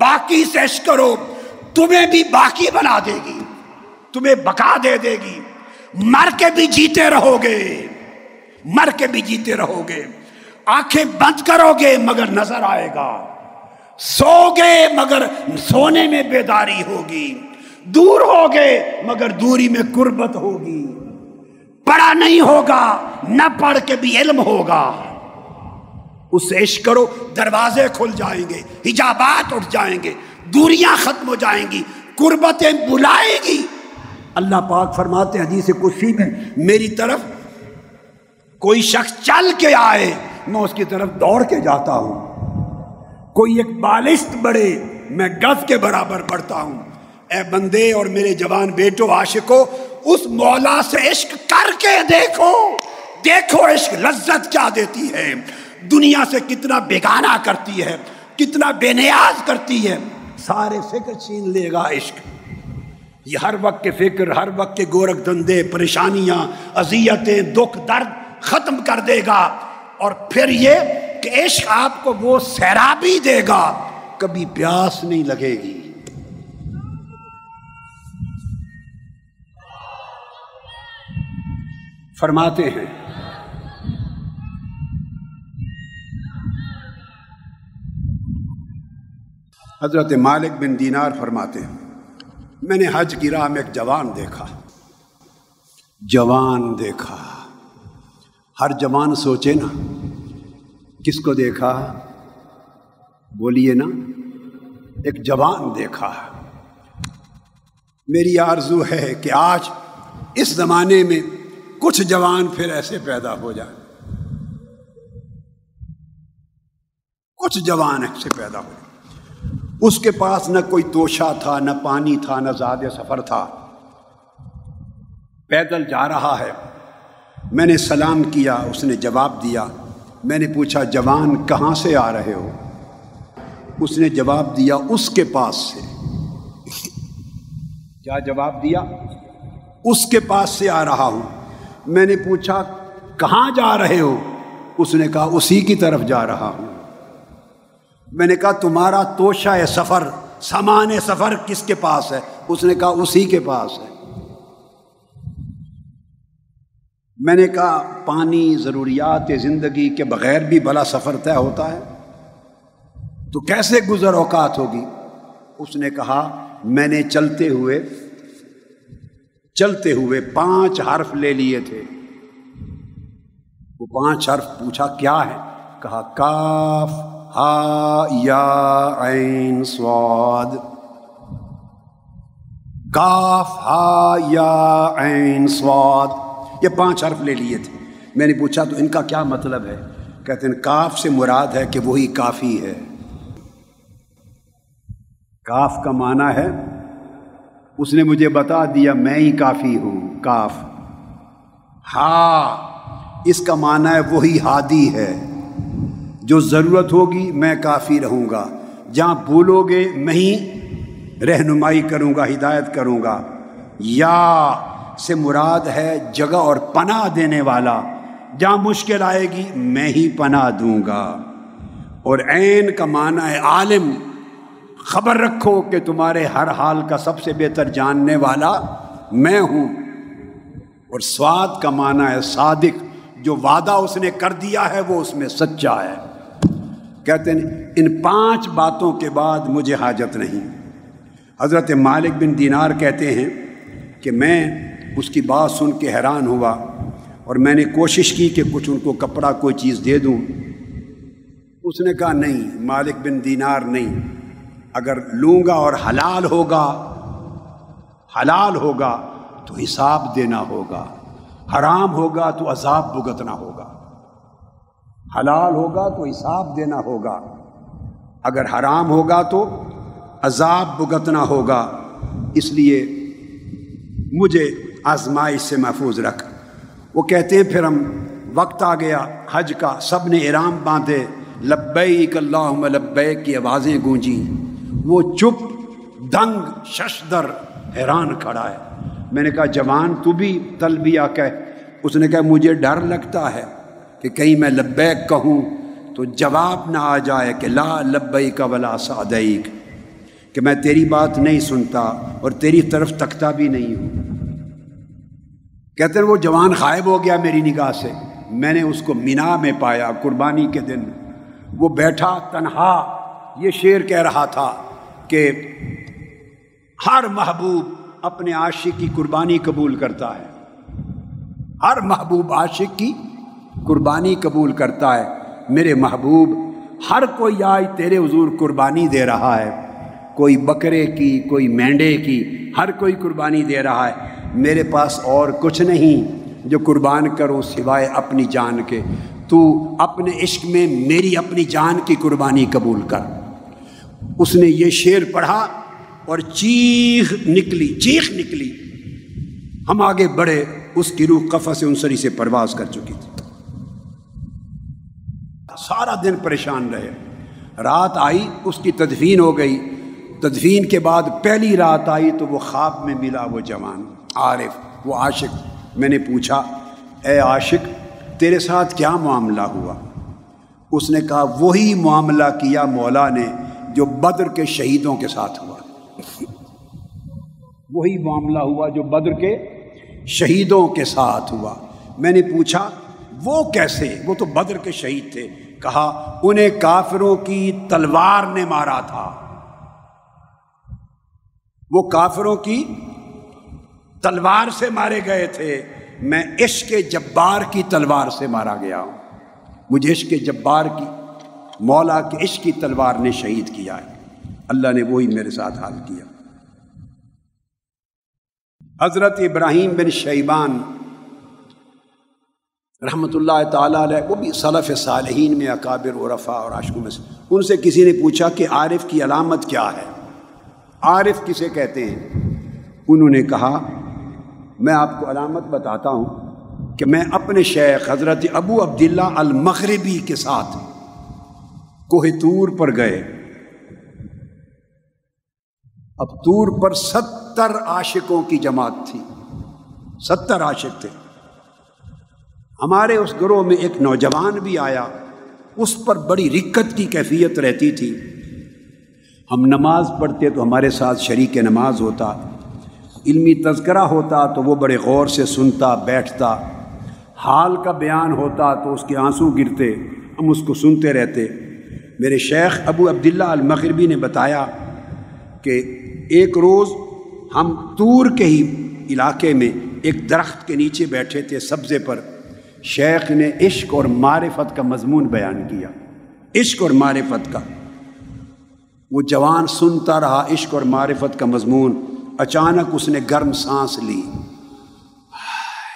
باقی سے عشق کرو۔ تمہیں بھی باقی بنا دے گی، تمہیں بکا دے دے گی۔ مر کے بھی جیتے رہو گے، مر کے بھی جیتے رہو گے۔ آنکھیں بند کرو گے مگر نظر آئے گا۔ سو گے مگر سونے میں بیداری ہوگی۔ دور ہو گئے مگر دوری میں قربت ہوگی۔ پڑھا نہیں ہوگا، نہ پڑھ کے بھی علم ہوگا۔ اس سے عشق کرو، دروازے کھل جائیں گے، حجابات اٹھ جائیں گے، دوریاں ختم ہو جائیں گی، قربتیں بلائے گی۔ اللہ پاک فرماتے حدیث کسی میں، میری طرف کوئی شخص چل کے آئے، میں اس کی طرف دوڑ کے جاتا ہوں۔ کوئی ایک بالشت بڑھے میں گز کے برابر بڑھتا ہوں۔ اے بندے اور میرے جوان بیٹو عاشقو، اس مولا سے عشق کر کے دیکھو۔ دیکھو عشق لذت کیا دیتی ہے۔ دنیا سے کتنا بیگانہ کرتی ہے، کتنا بے نیاز کرتی ہے۔ سارے فکر چھین لے گا عشق۔ یہ ہر وقت کے فکر، ہر وقت کے گورکھ دندے، پریشانیاں، اذیتیں، دکھ، درد ختم کر دے گا۔ اور پھر یہ کہ عشق آپ کو وہ سیرابی دے گا۔ کبھی پیاس نہیں لگے گی۔ فرماتے ہیں۔ حضرت مالک بن دینار فرماتے ہیں، میں نے حج کی راہ میں ایک جوان دیکھا۔ جوان دیکھا۔ ہر جوان سوچے نا، کس کو دیکھا؟ بولیے نا، ایک جوان دیکھا۔ میری آرزو ہے کہ آج اس زمانے میں کچھ جوان پھر ایسے پیدا ہو جائیں۔ کچھ جوان ایسے پیدا ہو جائیں۔ اس کے پاس نہ کوئی توشا تھا، نہ پانی تھا، نہ زیادہ سفر تھا۔ پیدل جا رہا ہے۔ میں نے سلام کیا، اس نے جواب دیا۔ میں نے پوچھا، جوان کہاں سے آ رہے ہو؟ اس نے جواب دیا، اس کے پاس سے۔ کیا جواب دیا؟ اس کے پاس سے آ رہا ہوں۔ میں نے پوچھا، کہاں جا رہے ہو؟ اس نے کہا، اسی کی طرف جا رہا ہوں۔ میں نے کہا، تمہارا توشہ سفر، سامان سفر کس کے پاس ہے؟ اس نے کہا، اسی کے پاس ہے۔ میں نے کہا، پانی، ضروریات، زندگی کے بغیر بھی بلا سفر طے ہوتا ہے۔ تو کیسے گزر اوقات ہوگی؟ اس نے کہا، میں نے چلتے ہوئے چلتے ہوئے پانچ حرف لے لیے تھے۔ وہ پانچ حرف پوچھا، کیا ہے؟ کہا، کاف، ہا، یا، عین، سواد۔ کاف، ہا، یا، عین، سواد۔ یہ پانچ حرف لے لیے تھے۔ میں نے پوچھا، تو ان کا کیا مطلب ہے؟ کہتے ہیں، کاف سے مراد ہے کہ وہی کافی ہے۔ کاف کا معنی ہے اس نے مجھے بتا دیا میں ہی کافی ہوں، کاف۔ ہا اس کا معنی ہے وہی ہادی ہے۔ جو ضرورت ہوگی میں کافی رہوں گا۔ جہاں بھولو گے، میں ہی رہنمائی کروں گا، ہدایت کروں گا۔ یا سے مراد ہے جگہ اور پناہ دینے والا۔ جہاں مشکل آئے گی، میں ہی پناہ دوں گا۔ اور عین کا معنی ہے عالم۔ خبر رکھو کہ تمہارے ہر حال کا سب سے بہتر جاننے والا میں ہوں۔ اور سواد کا معنی ہے صادق، جو وعدہ اس نے کر دیا ہے، وہ اس میں سچا ہے۔ کہتے ہیں، ان پانچ باتوں کے بعد مجھے حاجت نہیں۔ حضرت مالک بن دینار کہتے ہیں کہ میں اس کی بات سن کے حیران ہوا اور میں نے کوشش کی کہ کچھ ان کو کپڑا، کوئی چیز دے دوں۔ اس نے کہا، نہیں، مالک بن دینار نہیں۔ اگر لوں گا اور حلال ہوگا حلال ہوگا تو حساب دینا ہوگا، حرام ہوگا تو عذاب بھگتنا ہوگا، حلال ہوگا تو حساب دینا ہوگا، اگر حرام ہوگا تو عذاب بھگتنا ہوگا، اس لیے مجھے آزمائش سے محفوظ رکھ۔ وہ کہتے ہیں، پھر ہم وقت آ گیا، حج کا، سب نے ارام باندھے، لبیک اللہ لبیک کی آوازیں گونجیں۔ وہ چپ دنگ ششدر حیران کھڑا ہے۔ میں نے کہا، جوان، تو بھی تلبیہ کہ اس نے کہا، مجھے ڈر لگتا ہے کہ کہیں میں لبیک کہوں تو جواب نہ آ جائے کہ لا لبئی کا ولا سعدیک۔ کہ میں تیری بات نہیں سنتا اور تیری طرف تکتا بھی نہیں ہوں۔ کہتے ہیں، وہ جوان غائب ہو گیا میری نگاہ سے۔ میں نے اس کو مینا میں پایا قربانی کے دن۔ وہ بیٹھا تنہا، یہ شعر کہہ رہا تھا۔ کہ ہر محبوب اپنے عاشق کی قربانی قبول کرتا ہے۔ ہر محبوب عاشق کی قربانی قبول کرتا ہے۔ میرے محبوب، ہر کوئی آج تیرے حضور قربانی دے رہا ہے۔ کوئی بکرے کی، کوئی مینڈے کی ہر کوئی قربانی دے رہا ہے۔ میرے پاس اور کچھ نہیں جو قربان کرو سوائے اپنی جان کے۔ تو اپنے عشق میں میری اپنی جان کی قربانی قبول کر۔ اس نے یہ شعر پڑھا اور چیخ نکلی چیخ نکلی۔ ہم آگے بڑھے، اس کی روح قفا سے انسری سے پرواز کر چکی تھی۔ سارا دن پریشان رہے۔ رات آئی، اس کی تدفین ہو گئی۔ تدفین کے بعد پہلی رات آئی تو وہ خواب میں ملا وہ جوان، عارف، وہ عاشق۔ میں نے پوچھا، اے عاشق، تیرے ساتھ کیا معاملہ ہوا؟ اس نے کہا، وہی معاملہ کیا مولا نے جو بدر کے شہیدوں کے ساتھ ہوا۔ وہی معاملہ ہوا جو بدر کے شہیدوں کے ساتھ ہوا۔ میں نے پوچھا، وہ کیسے؟ وہ تو بدر کے شہید تھے۔ کہا، انہیں کافروں کی تلوار نے مارا تھا۔ وہ کافروں کی تلوار سے مارے گئے تھے۔ میں عشق جبار کی تلوار سے مارا گیا ہوں۔ مجھے عشق جبار کی مولا کے عشق کی تلوار نے شہید کیا ہے۔ اللہ نے وہی میرے ساتھ حال کیا۔ حضرت ابراہیم بن شیبان رحمۃ اللہ تعالیٰ علیہ وہ بھی صلف صالحین میں اکابر و رفا اور عاشقوں میں سے۔ ان سے کسی نے پوچھا کہ عارف کی علامت کیا ہے؟ عارف کسے کہتے ہیں؟ انہوں نے کہا، میں آپ کو علامت بتاتا ہوں کہ میں اپنے شیخ حضرت ابو عبداللہ المغربی کے ساتھ کوہ تور پر گئے۔ اب تور پر ستر عاشقوں کی جماعت تھی۔ ستر عاشق تھے۔ ہمارے اس گروہ میں ایک نوجوان بھی آیا۔ اس پر بڑی رکت کی کیفیت رہتی تھی۔ ہم نماز پڑھتے تو ہمارے ساتھ شریک نماز ہوتا۔ علمی تذکرہ ہوتا تو وہ بڑے غور سے سنتا، بیٹھتا۔ حال کا بیان ہوتا تو اس کے آنسو گرتے۔ ہم اس کو سنتے رہتے۔ میرے شیخ ابو عبداللہ المغربی نے بتایا کہ ایک روز ہم تور کے ہی علاقے میں ایک درخت کے نیچے بیٹھے تھے سبزے پر۔ شیخ نے عشق اور معرفت کا مضمون بیان کیا۔ عشق اور معرفت کا۔ وہ جوان سنتا رہا عشق اور معرفت کا مضمون۔ اچانک اس نے گرم سانس لی۔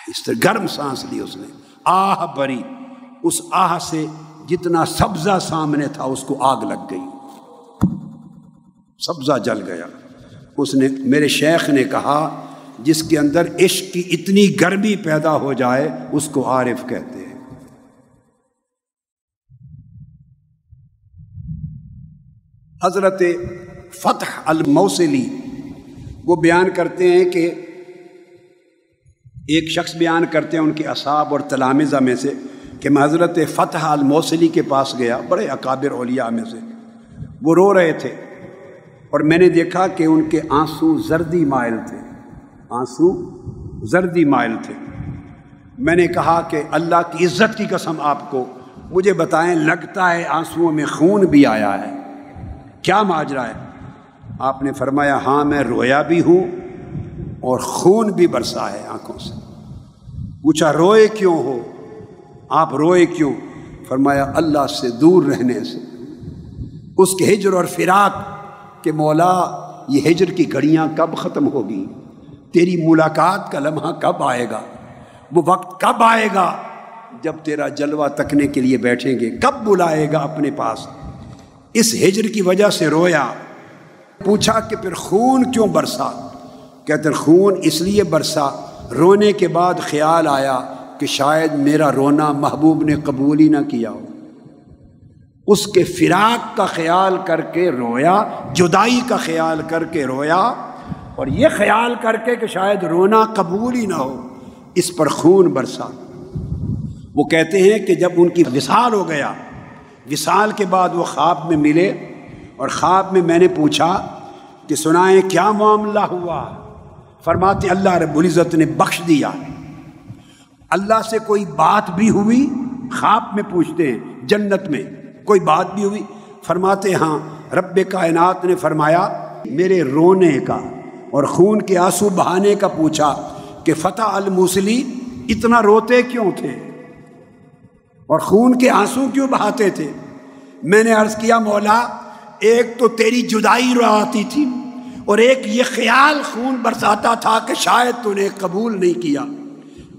اس طرح گرم سانس لی اس نے۔ آہ بری۔ اس آہ سے جتنا سبزہ سامنے تھا اس کو آگ لگ گئی۔ سبزہ جل گیا۔ اس نے، میرے شیخ نے کہا، جس کے اندر عشق کی اتنی گرمی پیدا ہو جائے، اس کو عارف کہتے ہیں۔ حضرت فتح الموسلی وہ بیان کرتے ہیں کہ ایک شخص بیان کرتے ہیں ان کے اصاب اور تلامزہ میں سے۔ کہ میں حضرت فتح الموسلی کے پاس گیا، بڑے اکابر اولیاء میں سے۔ وہ رو رہے تھے اور میں نے دیکھا کہ ان کے آنسو زردی مائل تھے۔ آنسو زردی مائل تھے۔ میں نے کہا کہ اللہ کی عزت کی قسم آپ کو، مجھے بتائیں لگتا ہے آنسوؤں میں خون بھی آیا ہے۔ کیا ماجرا ہے؟ آپ نے فرمایا ہاں میں رویا بھی ہوں اور خون بھی برسا ہے آنکھوں سے۔ پوچھا، روئے کیوں ہو؟ آپ روئے کیوں؟ فرمایا، اللہ سے دور رہنے سے۔ اس کے ہجر اور فراق کہ مولا، یہ ہجر کی گھڑیاں کب ختم ہوگی؟ تیری ملاقات کا لمحہ کب آئے گا؟ وہ وقت کب آئے گا؟ جب تیرا جلوہ تکنے کے لیے بیٹھیں گے، کب بلائے گا اپنے پاس؟ اس ہجر کی وجہ سے رویا۔ پوچھا کہ پھر خون کیوں برسا؟ کہتے، خون اس لیے برسا، رونے کے بعد خیال آیا کہ شاید میرا رونا محبوب نے قبول ہی نہ کیا ہو۔ اس کے فراق کا خیال کر کے رویا، جدائی کا خیال کر کے رویا، اور یہ خیال کر کے کہ شاید رونا قبول ہی نہ ہو، اس پر خون برسا۔ وہ کہتے ہیں کہ جب ان کی وصال ہو گیا، وصال کے بعد وہ خواب میں ملے، اور خواب میں میں نے پوچھا کہ سنائیں کیا معاملہ ہوا؟ فرماتے، اللہ رب العزت نے بخش دیا۔ اللہ سے کوئی بات بھی ہوئی خواب میں پوچھتے ہیں، جنت میں کوئی بات بھی ہوئی، فرماتے ہاں رب کائنات نے فرمایا، میرے رونے کا اور خون کے آنسو بہانے کا پوچھا کہ فتح الموسلی اتنا روتے کیوں تھے؟ اور خون کے آنسو کیوں بہاتے تھے؟ میں نے عرض کیا، مولا، ایک تو تیری جدائی رو آتی تھی اور ایک یہ خیال خون برساتا تھا کہ شاید تو نے قبول نہیں کیا۔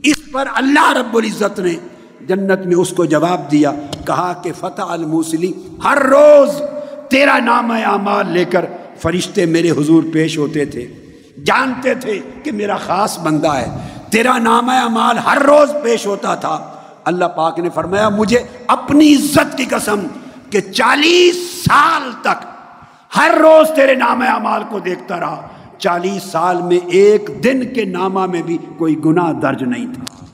اس پر اللہ رب العزت نے جنت میں اس کو جواب دیا، کہا کہ فتح الموسلی ہر روز تیرا نام اعمال لے کر فرشتے میرے حضور پیش ہوتے تھے، جانتے تھے کہ میرا خاص بندہ ہے، تیرا نام اعمال ہر روز پیش ہوتا تھا۔ اللہ پاک نے فرمایا، مجھے اپنی عزت کی قسم کہ چالیس سال تک ہر روز تیرے نام اعمال کو دیکھتا رہا۔ چالیس سال میں ایک دن کے نامہ میں بھی کوئی گناہ درج نہیں تھا۔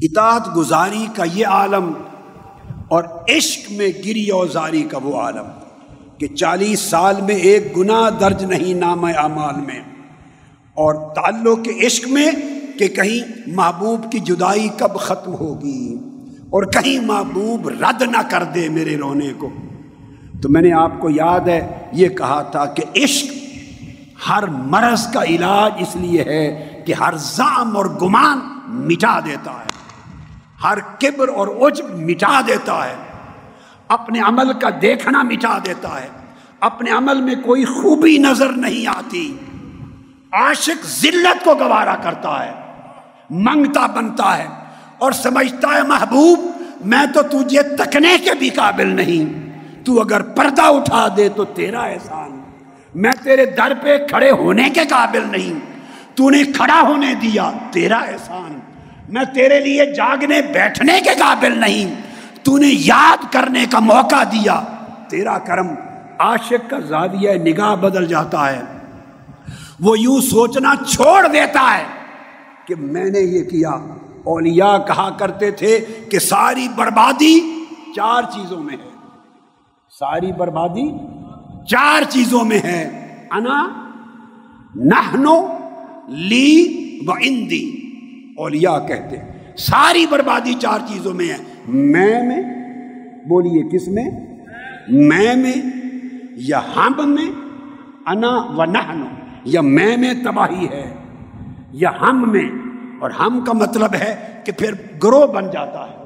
اطاعت گزاری کا یہ عالم اور عشق میں گری اوزاری کا وہ عالم کہ چالیس سال میں ایک گناہ درج نہیں نام اعمال میں اور تعلق کے عشق میں کہ کہیں محبوب کی جدائی کب ختم ہوگی اور کہیں محبوب رد نہ کر دے میرے رونے کو۔ تو میں نے آپ کو یاد ہے، یہ کہا تھا کہ عشق ہر مرض کا علاج اس لیے ہے کہ ہر زام اور گمان مٹا دیتا ہے۔ ہر کبر اور عجب مٹا دیتا ہے۔ اپنے عمل کا دیکھنا مٹا دیتا ہے۔ اپنے عمل میں کوئی خوبی نظر نہیں آتی۔ عاشق ذلت کو گوارا کرتا ہے۔ منگتا بنتا ہے۔ اور سمجھتا ہے، محبوب، میں تو تجھے تکنے کے بھی قابل نہیں۔ تو اگر پردہ اٹھا دے تو تیرا احسان میں تیرے در پہ کھڑے ہونے کے قابل نہیں۔ تو نے کھڑا ہونے دیا، تیرا احسان میں تیرے لیے جاگنے، بیٹھنے کے قابل نہیں۔ تو نے یاد کرنے کا موقع دیا۔ تیرا کرم عاشق کا زاویہ نگاہ بدل جاتا ہے۔ وہ یوں سوچنا چھوڑ دیتا ہے کہ میں نے یہ کیا۔ اولیاء کہا کرتے تھے کہ ساری بربادی چار چیزوں میں ہے۔ ساری بربادی چار چیزوں میں ہے۔ انا نہنو لی و اندی اولیاء کہتے ساری بربادی چار چیزوں میں ہے۔ میں میں بولیے کس میں؟ میں میں یا ہم میں انا و نہنو یا میں میں تباہی ہے یا ہم میں۔ اور ہم کا مطلب ہے کہ پھر گروہ بن جاتا ہے۔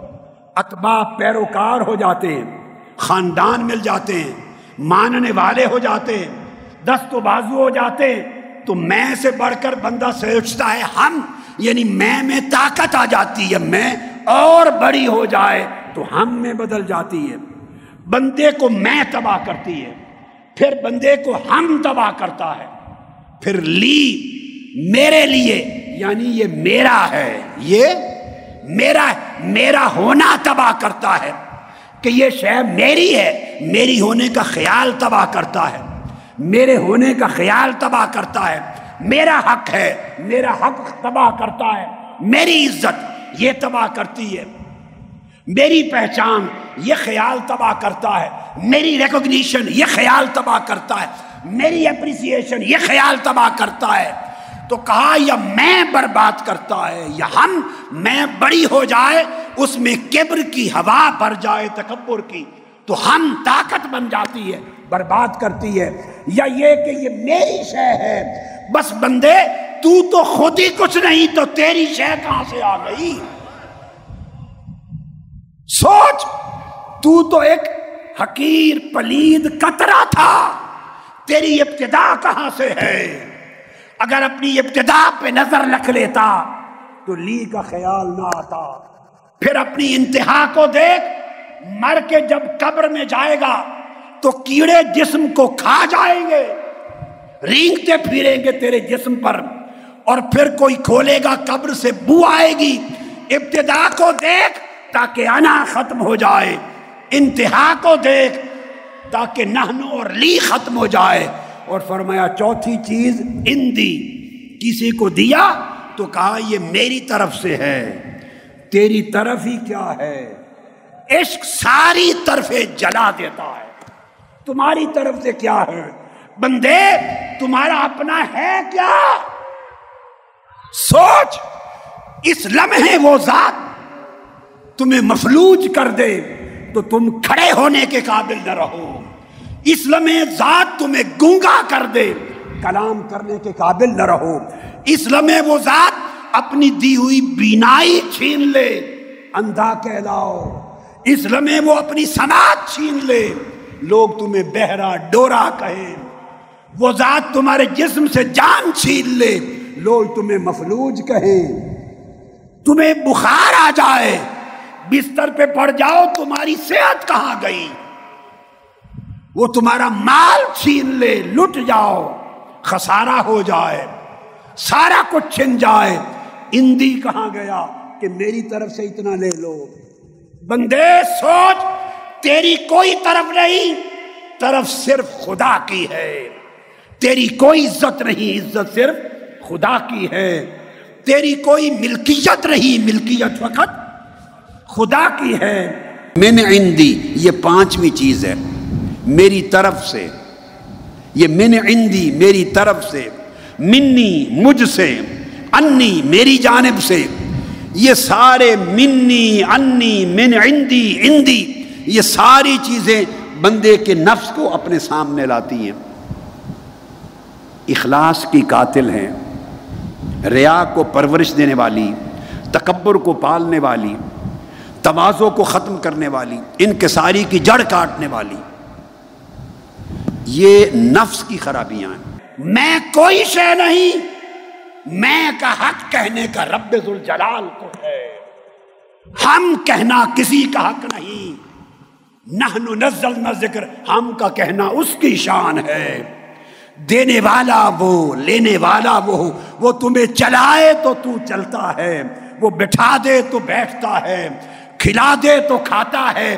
اتبا پیروکار ہو جاتے ہیں۔ خاندان مل جاتے ہیں، ماننے والے ہو جاتے ہیں، دست و بازو ہو جاتے ہیں۔ تو میں سے بڑھ کر بندہ سوچتا ہے، ہم یعنی میں میں طاقت آ جاتی ہے، میں اور بڑی ہو جائے تو ہم میں بدل جاتی ہے۔ بندے کو میں تباہ کرتی ہے، پھر بندے کو ہم تباہ کرتا ہے۔ پھر لی میرے لیے یعنی یہ میرا ہے، یہ میرا میرا ہونا تباہ کرتا ہے۔ کہ یہ شے میری ہے، میری ہونے کا خیال تباہ کرتا ہے۔ میرے ہونے کا خیال تباہ کرتا ہے۔ میرا حق ہے، میرا حق تباہ کرتا ہے۔ میری عزت یہ تباہ کرتی ہے۔ میری پہچان یہ خیال تباہ کرتا ہے۔ میری ریکوگنیشن یہ خیال تباہ کرتا ہے۔ میری اپریسیشن یہ خیال تباہ کرتا ہے۔ تو کہا، یا میں برباد کرتا ہے، یا ہم میں بڑی ہو جائے، اس میں کبر کی ہوا بھر جائے، تکبر کی۔ تو ہم طاقت بن جاتی ہے، برباد کرتی ہے۔ یا یہ کہ یہ میری شے ہے۔ بس بندے، تو تو خود ہی کچھ نہیں، تو تیری شے کہاں سے آ گئی؟ سوچ، تو تو ایک حقیر، پلید کترا تھا۔ تیری ابتدا کہاں سے ہے؟ اگر اپنی ابتدا پہ نظر رکھ لیتا تو لی کا خیال نہ آتا۔ پھر اپنی انتہا کو دیکھ، مر کے جب قبر میں جائے گا تو کیڑے جسم کو کھا جائیں گے۔ رینگتے پھریں گے تیرے جسم پر اور پھر کوئی کھولے گا قبر سے بو آئے گی۔ ابتدا کو دیکھ تاکہ انا ختم ہو جائے۔ انتہا کو دیکھ تاکہ نہنو اور لی ختم ہو جائے۔ اور فرمایا، چوتھی چیز اندی کسی کو دیا تو کہا، یہ میری طرف سے ہے۔ تیری طرف ہی کیا ہے؟ عشق ساری طرف جلا دیتا ہے۔ تمہاری طرف سے کیا ہے؟ بندے، تمہارا اپنا ہے کیا؟ سوچ، اس لمحے وہ ذات تمہیں مفلوج کر دے تو تم کھڑے ہونے کے قابل نہ رہو۔ اسلم ذات تمہیں گونگا کر دے۔ کلام کرنے کے قابل نہ رہو۔ اسلم وہ ذات اپنی دی ہوئی بینائی چھین لے۔ اندھا کہلاؤ۔ اسلم وہ اپنی سماعت چھین لے۔ لوگ تمہیں بہرا ڈورا کہیں۔ وہ ذات تمہارے جسم سے جان چھین لے۔ لوگ تمہیں مفلوج کہیں۔ تمہیں بخار آ جائے۔ بستر پہ پڑ جاؤ، تمہاری صحت کہاں گئی؟ وہ تمہارا مال چھین لے، لٹ جاؤ، خسارہ ہو جائے، سارا کچھ چھن جائے۔ اندی کہاں گیا کہ میری طرف سے اتنا لے لو؟ بندے، سوچ، تیری کوئی طرف نہیں، طرف صرف خدا کی ہے۔ تیری کوئی عزت نہیں، عزت صرف خدا کی ہے۔ تیری کوئی ملکیت نہیں، ملکیت وقت خدا کی ہے۔ میں نے یہ پانچویں چیز ہے۔ میری طرف سے، یہ من عندی میری طرف سے، منی مجھ سے، انی میری جانب سے، یہ سارے منی، انی من عندی اندی یہ ساری چیزیں بندے کے نفس کو اپنے سامنے لاتی ہیں۔ اخلاص کی قاتل ہیں، ریا کو پرورش دینے والی، تکبر کو پالنے والی توازوں کو ختم کرنے والی، انکساری کی جڑ کاٹنے والی۔ یہ نفس کی خرابیاں ہیں۔ میں کوئی شے نہیں، میں کا حق کہنے کا رب ذوالجلال کو ہے۔ ہم کہنا کسی کا حق نہیں نہ نزل نہ ذکر، ہم کا کہنا اس کی شان ہے۔ دینے والا وہ، لینے والا وہ وہ تمہیں چلائے تو تو چلتا ہے، وہ بٹھا دے تو بیٹھتا ہے، کھلا دے تو کھاتا ہے،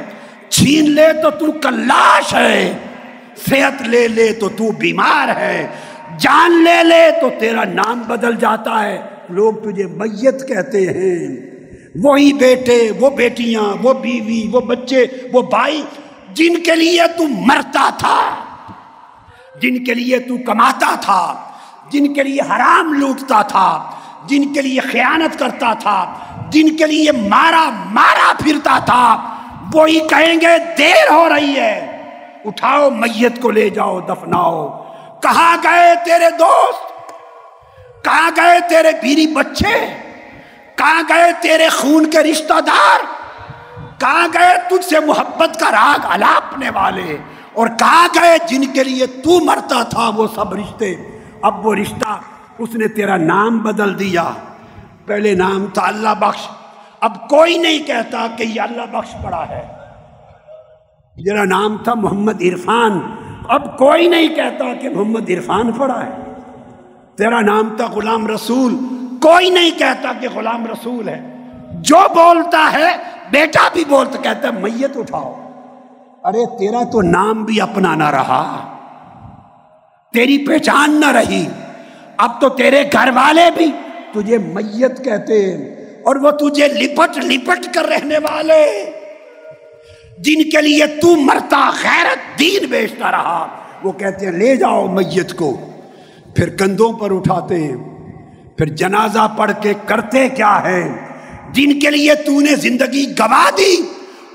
چھین لے تو تو کلاش ہے۔ صحت لے لے تو تو بیمار ہے، جان لے لے تو تیرا نام بدل جاتا ہے۔ لوگ تجھے میت کہتے ہیں۔ وہی بیٹے، وہ بیٹیاں، وہ بیوی، وہ بچے، وہ بھائی جن کے لیے تو مرتا تھا، جن کے لیے تو کماتا تھا، جن کے لیے حرام لوٹتا تھا، جن کے لیے خیانت کرتا تھا، جن کے لیے مارا مارا پھرتا تھا۔ وہی کہیں گے، دیر ہو رہی ہے۔ اٹھاؤ، میت کو لے جاؤ، دفناؤ۔ کہاں گئے تیرے دوست؟ کہاں گئے تیرے بیری بچے؟ کہاں گئے تیرے خون کے رشتہ دار؟ کہاں گئے تجھ سے محبت کا راگ الاپنے والے؟ اور کہاں گئے جن کے لیے تو مرتا تھا وہ سب رشتے؟ اب وہ رشتہ اس نے تیرا نام بدل دیا۔ پہلے نام تھا اللہ بخش، اب کوئی نہیں کہتا کہ یہ اللہ بخش پڑا ہے۔ میرا نام تھا محمد عرفان۔ اب کوئی نہیں کہتا کہ محمد عرفان پڑا ہے۔ تیرا نام تھا غلام رسول۔ کوئی نہیں کہتا کہ غلام رسول ہے۔ جو بولتا ہے، بیٹا بھی بولتا، کہتا ہے، میت اٹھاؤ۔ ارے، تیرا تو نام بھی اپنا نہ رہا۔ تیری پہچان نہ رہی۔ اب تو تیرے گھر والے بھی تجھے میت کہتے اور وہ تجھے لپٹ لپٹ کر رہنے والے۔ جن کے لیے تو مرتا غیرت دین بیچتا رہا۔ وہ کہتے ہیں، لے جاؤ میت کو۔ پھر کندھوں پر اٹھاتے ہیں۔ پھر جنازہ پڑھ کے کرتے کیا ہے جن کے لیے تو نے زندگی گوا دی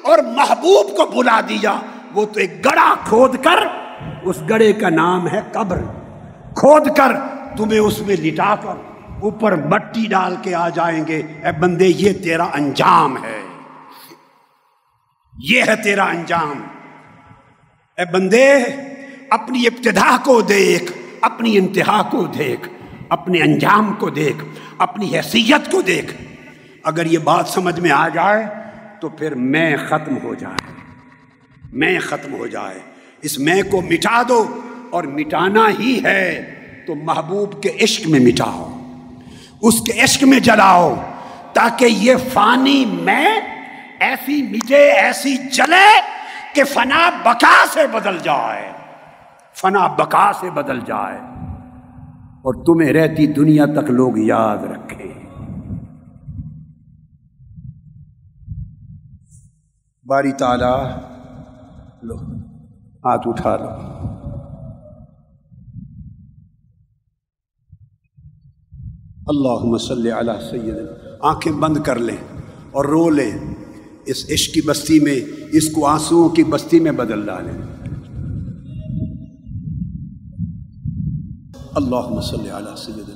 اور محبوب کو بلا دیا۔ وہ تو ایک گڑا کھود کر، اس گڑے کا نام ہے قبر۔ کھود کر تمہیں اس میں لٹا کر اوپر مٹی ڈال کے آ جائیں گے۔ اے بندے، یہ تیرا انجام ہے۔ یہ ہے تیرا انجام۔ اے بندے، اپنی ابتدا کو دیکھ، اپنی انتہا کو دیکھ، اپنے انجام کو دیکھ، اپنی حیثیت کو دیکھ۔ اگر یہ بات سمجھ میں آ جائے تو پھر میں ختم ہو جائے۔ میں ختم ہو جائے۔ اس میں کو مٹا دو اور مٹانا ہی ہے تو محبوب کے عشق میں مٹاؤ۔ اس کے عشق میں جلاؤ تاکہ یہ فانی میں ایسی مٹے ایسی جلے کہ فنا بکا سے بدل جائے۔ فنا بکا سے بدل جائے۔ اور تمہیں رہتی دنیا تک لوگ یاد رکھیں باری تالا لو، ہاتھ اٹھا لو۔ اللہ مسل علیہ سید آنکھیں بند کر لیں اور رو لیں۔ اس عشق کی بستی میں، اس کو آنسوؤں کی بستی میں بدل ڈالیں۔ اللہ مسل علیہ سید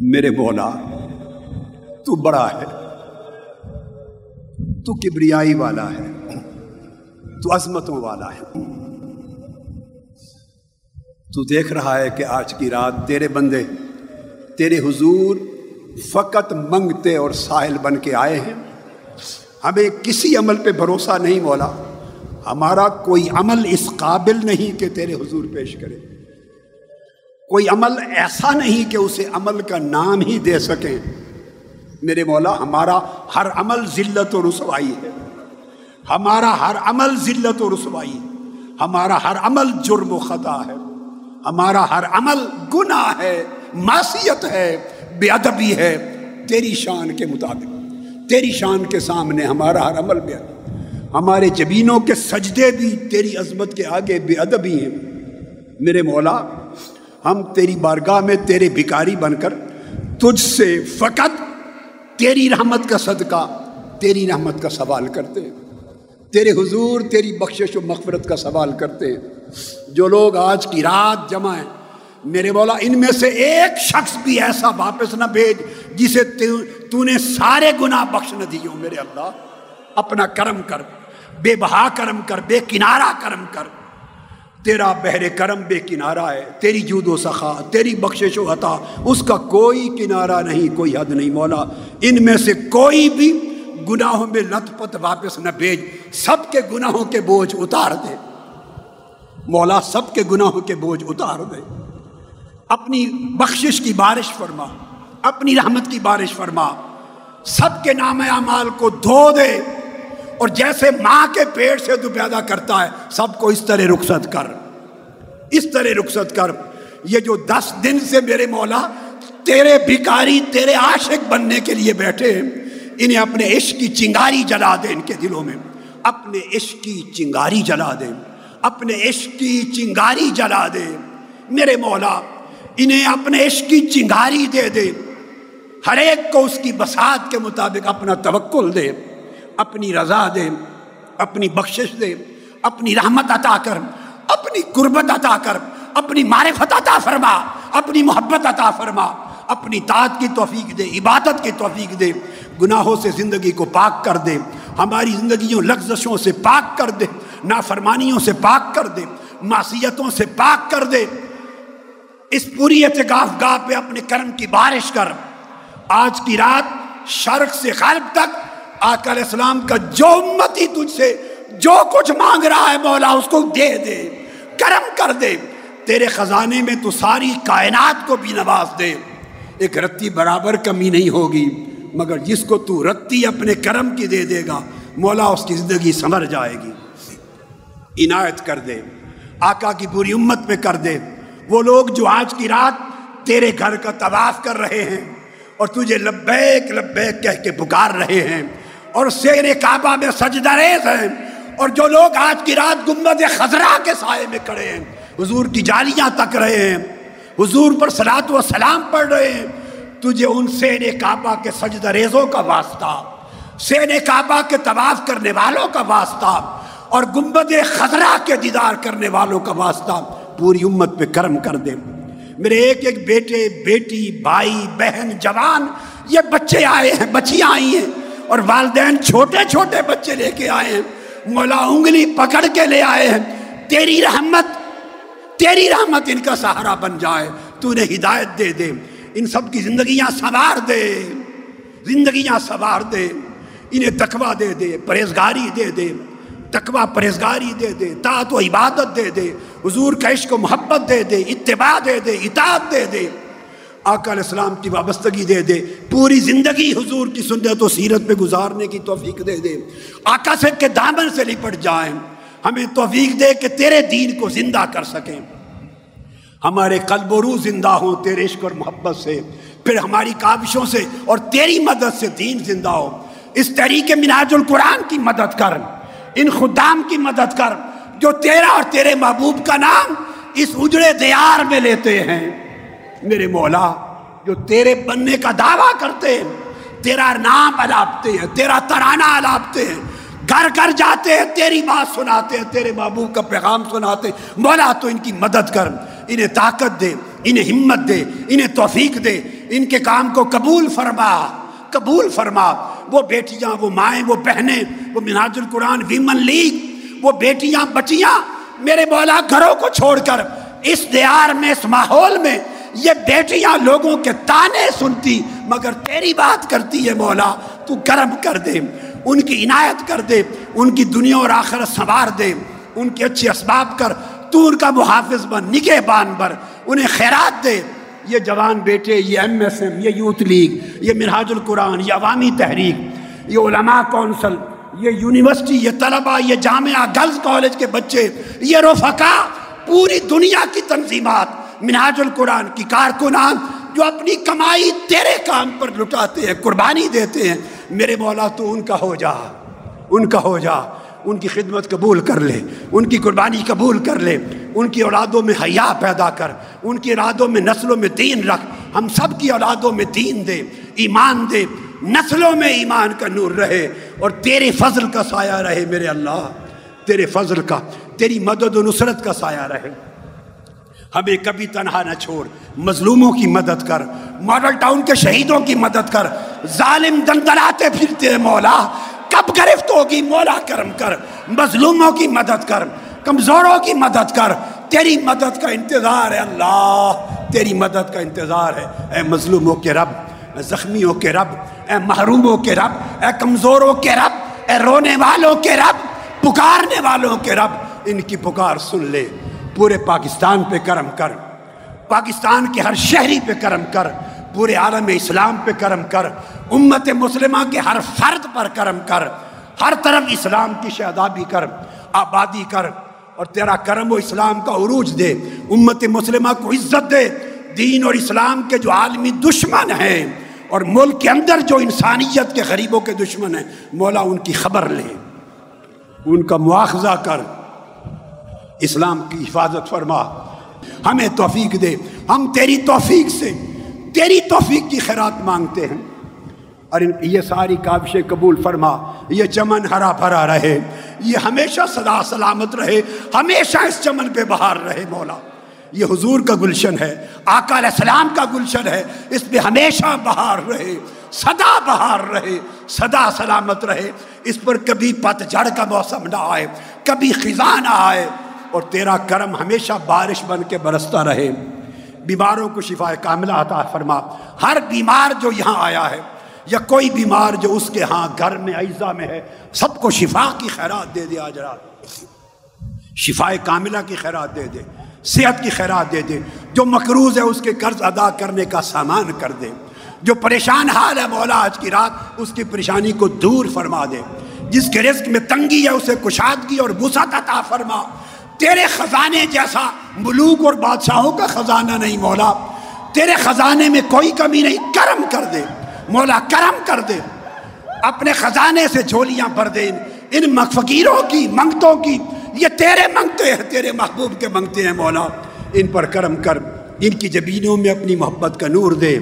میرے بولا تو بڑا ہے، تو کبریائی والا ہے، تو عظمتوں والا ہے۔ تو دیکھ رہا ہے کہ آج کی رات تیرے بندے، تیرے حضور فقط منگتے اور ساحل بن کے آئے ہیں۔ ہمیں کسی عمل پہ بھروسہ نہیں مولا۔ ہمارا کوئی عمل اس قابل نہیں کہ تیرے حضور پیش کرے۔ کوئی عمل ایسا نہیں کہ اسے عمل کا نام ہی دے سکیں میرے مولا، ہمارا ہر عمل ذلت و رسوائی ہے۔ ہمارا ہر عمل ذلت و رسوائی ہے۔ ہمارا ہر عمل جرم و خطا ہے۔ ہمارا ہر عمل گناہ ہے، معصیت ہے۔ بے ادبی ہے۔ تیری شان کے مطابق، تیری شان کے سامنے ہمارا ہر عمل بے ادب۔ ہمارے جبینوں کے سجدے بھی تیری عظمت کے آگے بے ادبی ہیں۔ میرے مولا، ہم تیری بارگاہ میں تیرے بھکاری بن کر تجھ سے فقط تیری رحمت کا صدقہ، تیری رحمت کا سوال کرتے ہیں۔ تیرے حضور، تیری بخشش و مغفرت کا سوال کرتے ہیں۔ جو لوگ آج کی رات جمع ہیں میرے بولا ان میں سے ایک شخص بھی ایسا واپس نہ بھیج جسے تو نے سارے گناہ بخش نہ دیو میرے اللہ۔ اپنا کرم کر، بے بہا کرم کر، بے کنارہ کرم کر۔ تیرا بحر کرم بے کنارہ ہے، تیری جود و سخا، تیری بخشش و عطا، اس کا کوئی کنارہ نہیں، کوئی حد نہیں مولا۔ ان میں سے کوئی بھی گناہوں میں لت پت واپس نہ بھیج، سب کے گناہوں کے بوجھ اتار دے۔ مولا، سب کے گناہوں کے بوجھ اتار دے۔ اپنی بخشش کی بارش فرما، اپنی رحمت کی بارش فرما۔ سب کے نام اعمال کو دھو دے۔ اور جیسے ماں کے پیڑ سے تو پیدا کرتا ہے، سب کو اس طرح رخصت کر۔ اس طرح رخصت کر۔ یہ جو دس دن سے میرے مولا تیرے بھکاری، تیرے عاشق بننے کے لیے بیٹھے انہیں اپنے عشق کی چنگاری جلا دے ان کے دلوں میں۔ اپنے عشق کی چنگاری جلا دے۔ اپنے عشق کی چنگاری جلا دے۔ میرے مولا انہیں اپنے عشق کی چنگاری دے دے۔ ہر ایک کو اس کی بسات کے مطابق اپنا توکل دے، اپنی رضا دے، اپنی بخشش دے، اپنی رحمت عطا کر، اپنی قربت عطا کر، اپنی معرفت عطا فرما، اپنی محبت عطا فرما، اپنی طاعت کی توفیق دے، عبادت کی توفیق دے، گناہوں سے زندگی کو پاک کر دے، ہماری زندگیوں لغزشوں سے پاک کر دے، نافرمانیوں سے پاک کر دے، معصیتوں سے پاک کر دے۔ اس پوری اعتکاف گاہ پہ اپنے کرم کی بارش کر۔ آج کی رات شرق سے غرب تک آقا علیہ السلام کا جو امتی تجھ سے جو کچھ مانگ رہا ہے مولا، اس کو دے دے، کرم کر دے۔ تیرے خزانے میں تو ساری کائنات کو بھی نواز دے۔ ایک رتی برابر کمی نہیں ہوگی، مگر جس کو تو رتی اپنے کرم کی دے دے گا، مولا، اس کی زندگی سمر جائے گی۔ عنایت کر دے، آقا کی پوری امت پہ کر دے۔ وہ لوگ جو آج کی رات تیرے گھر کا طواف کر رہے ہیں اور تجھے لبیک لبیک کہہ کے پکار رہے ہیں اور سیر کعبہ میں سجدہ ریز ہیں اور جو لوگ آج کی رات گمبد خزرہ کے سائے میں کھڑے ہیں، حضور کی جالیاں تک رہے ہیں، حضور پر سلاد و سلام پڑھ رہے ہیں، تجھے ان سین کعبہ کے سجدہ ریزوں کا واسطہ سین کعبہ کے طواف کرنے والوں کا واسطہ اور گنبد خزرہ کے دیدار کرنے والوں کا واسطہ۔ پوری امت پہ کرم کر دے۔ میرے ایک ایک بیٹے، بیٹی، بھائی، بہن، جوان، یہ بچے آئے ہیں، بچیاں آئی ہیں اور والدین چھوٹے چھوٹے بچے لے کے آئے ہیں۔ مولا انگلی پکڑ کے لے آئے ہیں۔ تیری رحمت تیری رحمت ان کا سہارا بن جائے۔ تو نے ہدایت دے دے۔ ان سب کی زندگیاں سوار دے۔ زندگیاں سوار دے۔ انہیں تقوی دے دے، پرہیزگاری دے دے۔ تقوی پرہیزگاری دے دے، طاعت و عبادت دے دے، حضور کا عشق و محبت دے دے، اتباع دے دے، اطاعت دے دے۔ آقا علیہ السلام کی وابستگی دے دے، پوری زندگی حضور کی سنت و سیرت پہ گزارنے کی توفیق دے دے۔ آقا سے کے دامن سے لپٹ جائیں، ہمیں توفیق دے کہ تیرے دین کو زندہ کر سکیں۔ ہمارے قلب و روح زندہ ہوں، تیرے عشق اور محبت سے۔ پھر ہماری کابشوں سے اور تیری مدد سے دین زندہ ہو۔ اس تحریک مناج القرآن کی مدد کر ان خدام کی مدد کر جو تیرا اور تیرے محبوب کا نام اس اجڑے دیار میں لیتے ہیں۔ میرے مولا، جو تیرے بننے کا دعویٰ کرتے ہیں، تیرا نام الاپتے ہیں، تیرا ترانہ الاپتے ہیں۔ گھر گھر جاتے ہیں، تیری بات سناتے ہیں، تیرے محبوب کا پیغام سناتے ہیں۔ مولا تو ان کی مدد کر، انہیں طاقت دے، انہیں ہمت دے، انہیں توفیق دے۔ ان کے کام کو قبول فرما قبول فرما۔ وہ بیٹیاں، وہ مائیں، وہ بہنیں، وہ مناج القرآن، ویمن لیگ، وہ بیٹیاں، بچیاں، میرے مولا گھروں کو چھوڑ کر اس دیار میں، اس ماحول میں یہ بیٹیاں لوگوں کے تانے سنتی، مگر تیری بات کرتی ہے مولا، تو کرم کر دے، ان کی عنایت کر دے، ان کی دنیا اور آخرت سنوار دے، ان کے اچھے اسباب کر، تو ان کا محافظ بن نگہ بان بر انہیں خیرات دے یہ جوان بیٹے، یہ ایم ایس ایم، یہ یوتھ لیگ، یہ مرحاج القرآن، یہ عوامی تحریک، یہ علماء کونسل، یہ یونیورسٹی، یہ طلبہ یہ جامعہ، گرلز کالج کے بچے، یہ رفقا، پوری دنیا کی تنظیمات مناج القرآن کی کارکنان جو اپنی کمائی تیرے کام پر لٹاتے ہیں، قربانی دیتے ہیں، میرے مولا تو ان کا ہو جا، ان کا ہو جا۔ ان کی خدمت قبول کر لے، ان کی قربانی قبول کر لے، ان کی اولادوں میں حیا پیدا کر، ان کی ارادوں میں نسلوں میں دین رکھ، ہم سب کی اولادوں میں دین دے، ایمان دے، نسلوں میں ایمان کا نور رہے، اور تیرے فضل کا سایہ رہے میرے اللہ، تیرے فضل کا، تیری مدد و نصرت کا سایہ رہے۔ ہمیں کبھی تنہا نہ چھوڑ، مظلوموں کی مدد کر، ماڈل ٹاؤن کے شہیدوں کی مدد کر، ظالم دندلاتے پھرتے مولا کب گرفت ہوگی؟ مولا کرم کر، مظلوموں کی مدد کر، کمزوروں کی مدد کر۔ تیری مدد کا انتظار ہے اللہ، تیری مدد کا انتظار ہے۔ اے مظلوموں کے رب، اے زخمیوں کے رب، اے محروموں کے رب، اے کمزوروں کے رب، اے رونے والوں کے رب، پکارنے والوں کے رب، ان کی پکار سن لے۔ پورے پاکستان پہ کرم کر، پاکستان کے ہر شہری پہ کرم کر، پورے عالم اسلام پہ کرم کر امت مسلمہ کے ہر فرد پر کرم کر، ہر طرف اسلام کی شہدابی کر، آبادی کر، اور تیرا کرم و اسلام کا عروج دے، امت مسلمہ کو عزت دے، دین اور اسلام کے جو عالمی دشمن ہیں، اور ملک کے اندر جو انسانیت کے غریبوں کے دشمن ہیں، مولا ان کی خبر لے، ان کا مواخذہ کر، اسلام کی حفاظت فرما، ہمیں توفیق دے، ہم تیری توفیق سے، تیری توفیق کی خیرات مانگتے ہیں۔ اور یہ ساری کابشیں قبول فرما، یہ چمن ہرا بھرا رہے، یہ ہمیشہ صدا سلامت رہے، ہمیشہ اس چمن پہ بہار رہے مولا۔ یہ حضور کا گلشن ہے، آقا علیہ السلام کا گلشن ہے، اس پہ ہمیشہ بہار رہے، صدا بہار رہے، صدا سلامت رہے۔ اس پر کبھی پت جھڑ کا موسم نہ آئے، کبھی خزاں نہ آئے۔ اور تیرا کرم ہمیشہ بارش بن کے برستا رہے۔ بیماروں کو شفا کاملہ عطا فرما۔ ہر بیمار جو یہاں آیا ہے یا کوئی بیمار جو اس کے ہاں گھر میں اعزا میں ہے، سب کو شفا کی خیرات دے دے آج رات شفا کاملہ کی خیرات دے دے، صحت کی خیرات دے دے۔ جو مقروض ہے، اس کے قرض ادا کرنے کا سامان کر دے۔ جو پریشان حال ہے مولا، آج کی رات اس کی پریشانی کو دور فرما دے۔ جس کے رزق میں تنگی ہے، اسے کشادگی اور بسط عطا فرما۔ تیرے خزانے جیسا ملوک اور بادشاہوں کا خزانہ نہیں مولا۔ تیرے خزانے میں کوئی کمی نہیں، کرم کر دے۔ مولا کرم کر دے۔ اپنے خزانے سے جھولیاں بھر دے۔ ان فقیروں کی، منگتوں کی۔ یہ تیرے منگتے ہیں، تیرے محبوب کے منگتے ہیں مولا۔ ان پر کرم کر، ان کی جبینوں میں اپنی محبت کا نور دے۔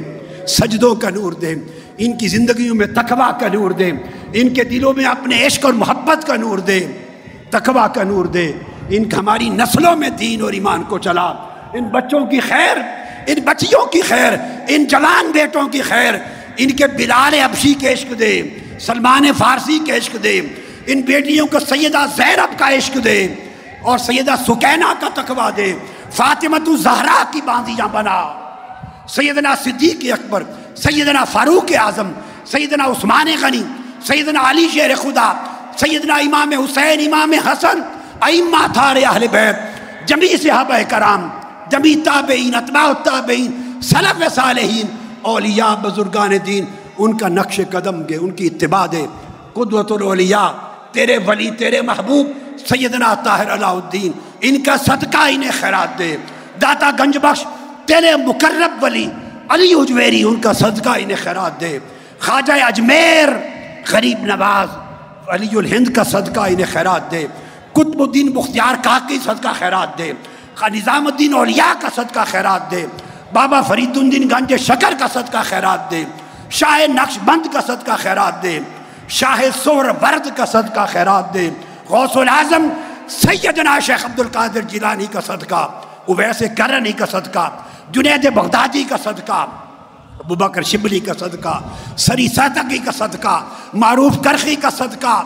سجدوں کا نور دے۔ ان کی زندگیوں میں تقوی کا نور دے۔ ان کے دلوں میں اپنے عشق اور محبت کا نور دے۔ تقوی کا نور دے۔ ان ہماری نسلوں میں دین اور ایمان کو چلا۔ ان بچوں کی خیر، ان بچیوں کی خیر، ان جوان بیٹوں کی خیر۔ ان کے بلال ابشی کے عشق دے، سلمان فارسی کے عشق دے، ان بیٹیوں کو سیدہ زیرب کا عشق دے اور سیدہ سکینہ کا تقوی دے فاطمت الزہرا کی باندیاں بنا، سیدنا صدیق اکبر، سیدنا فاروق اعظم، سیدنا عثمان غنی، سیدنا علی شیر خدا، سیدنا امام حسین، امام حسن، ائمہ تھارے اہل بیت جمی صحابہ کرام جمی تابعین، اتباع التابعین، سلف صالحین اولیاء بزرگان دین، ان کا نقش قدم گے، ان کی اتباع دے۔ قدوت الاولیاء، تیرے ولی، تیرے محبوب، سیدنا طاہر علاء الدین، ان کا صدقہ انہیں خیرات دے۔ داتا گنج بخش، تیرے مقرب ولی، علی اجویری ان کا صدقہ انہیں خیرات دے۔ خواجہ اجمیر، غریب نواز، علی الہند کا صدقہ انہیں خیرات دے۔ قطب الدین مختار کا کی صدقہ خیرات دے۔ نظام الدین اولیاء کا صدقہ خیرات دے۔ بابا فرید الدین گنج شکر کا صدقہ خیرات دے، شاہ نقش بند کا صدقہ خیرات دے، شاہ سور ورد کا صدقہ خیرات دے۔ غوث العظم سیدنا شیخ عبد القادر جیلانی کا صدقہ، اویس کرنی کا صدقہ، جنید بغدادی کا صدقہ، ابو بکر شبلی کا صدقہ، سری ساتقی کا صدقہ، معروف کرخی کا صدقہ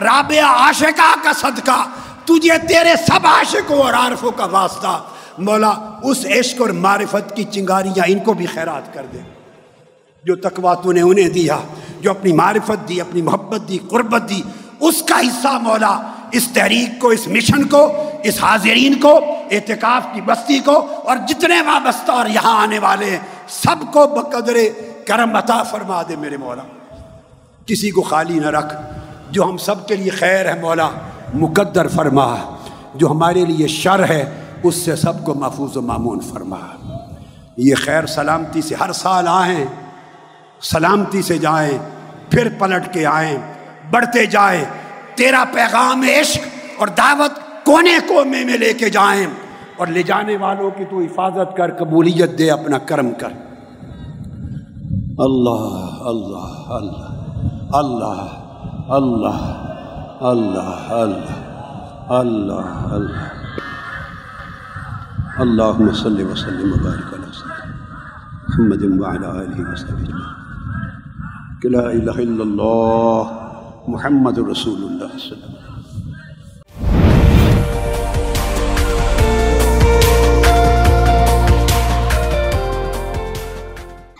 رابع عاشقہ کا صدقہ، تجھے تیرے سب عاشقوں اور عارفوں کا واسطہ۔ مولا، اس عشق اور معرفت کی چنگاریاں ان کو بھی خیرات کر دے۔ جو تقوا تو نے انہیں دیا، جو اپنی معرفت دی، اپنی محبت دی، قربت دی، اس کا حصہ مولا، اس تحریک کو، اس مشن کو، اس حاضرین کو، اعتکاف کی بستی کو، اور جتنے وابستہ اور یہاں آنے والے ہیں، سب کو بقدر کرم عطا فرما دے میرے مولا۔ کسی کو خالی نہ رکھ، جو ہم سب کے لیے خیر ہے مولا، مقدر فرما، جو ہمارے لیے شر ہے اس سے سب کو محفوظ و معمون فرما۔ یہ خیر سلامتی سے ہر سال آئیں، سلامتی سے جائیں، پھر پلٹ کے آئیں، بڑھتے جائیں۔ تیرا پیغام عشق اور دعوت کونے کونے میں لے کے جائیں۔ اور لے جانے والوں کی تو حفاظت کر، قبولیت دے، اپنا کرم کر۔ اللہ اللہ اللہ اللہ اللہ اللہ اللہ اللہ اللہ۔ اللہ صلی وسلم وبارک محمد وعلا کہ لا الہ الا اللہ محمد رسول اللہ صلی اللہ علیہ وسلم.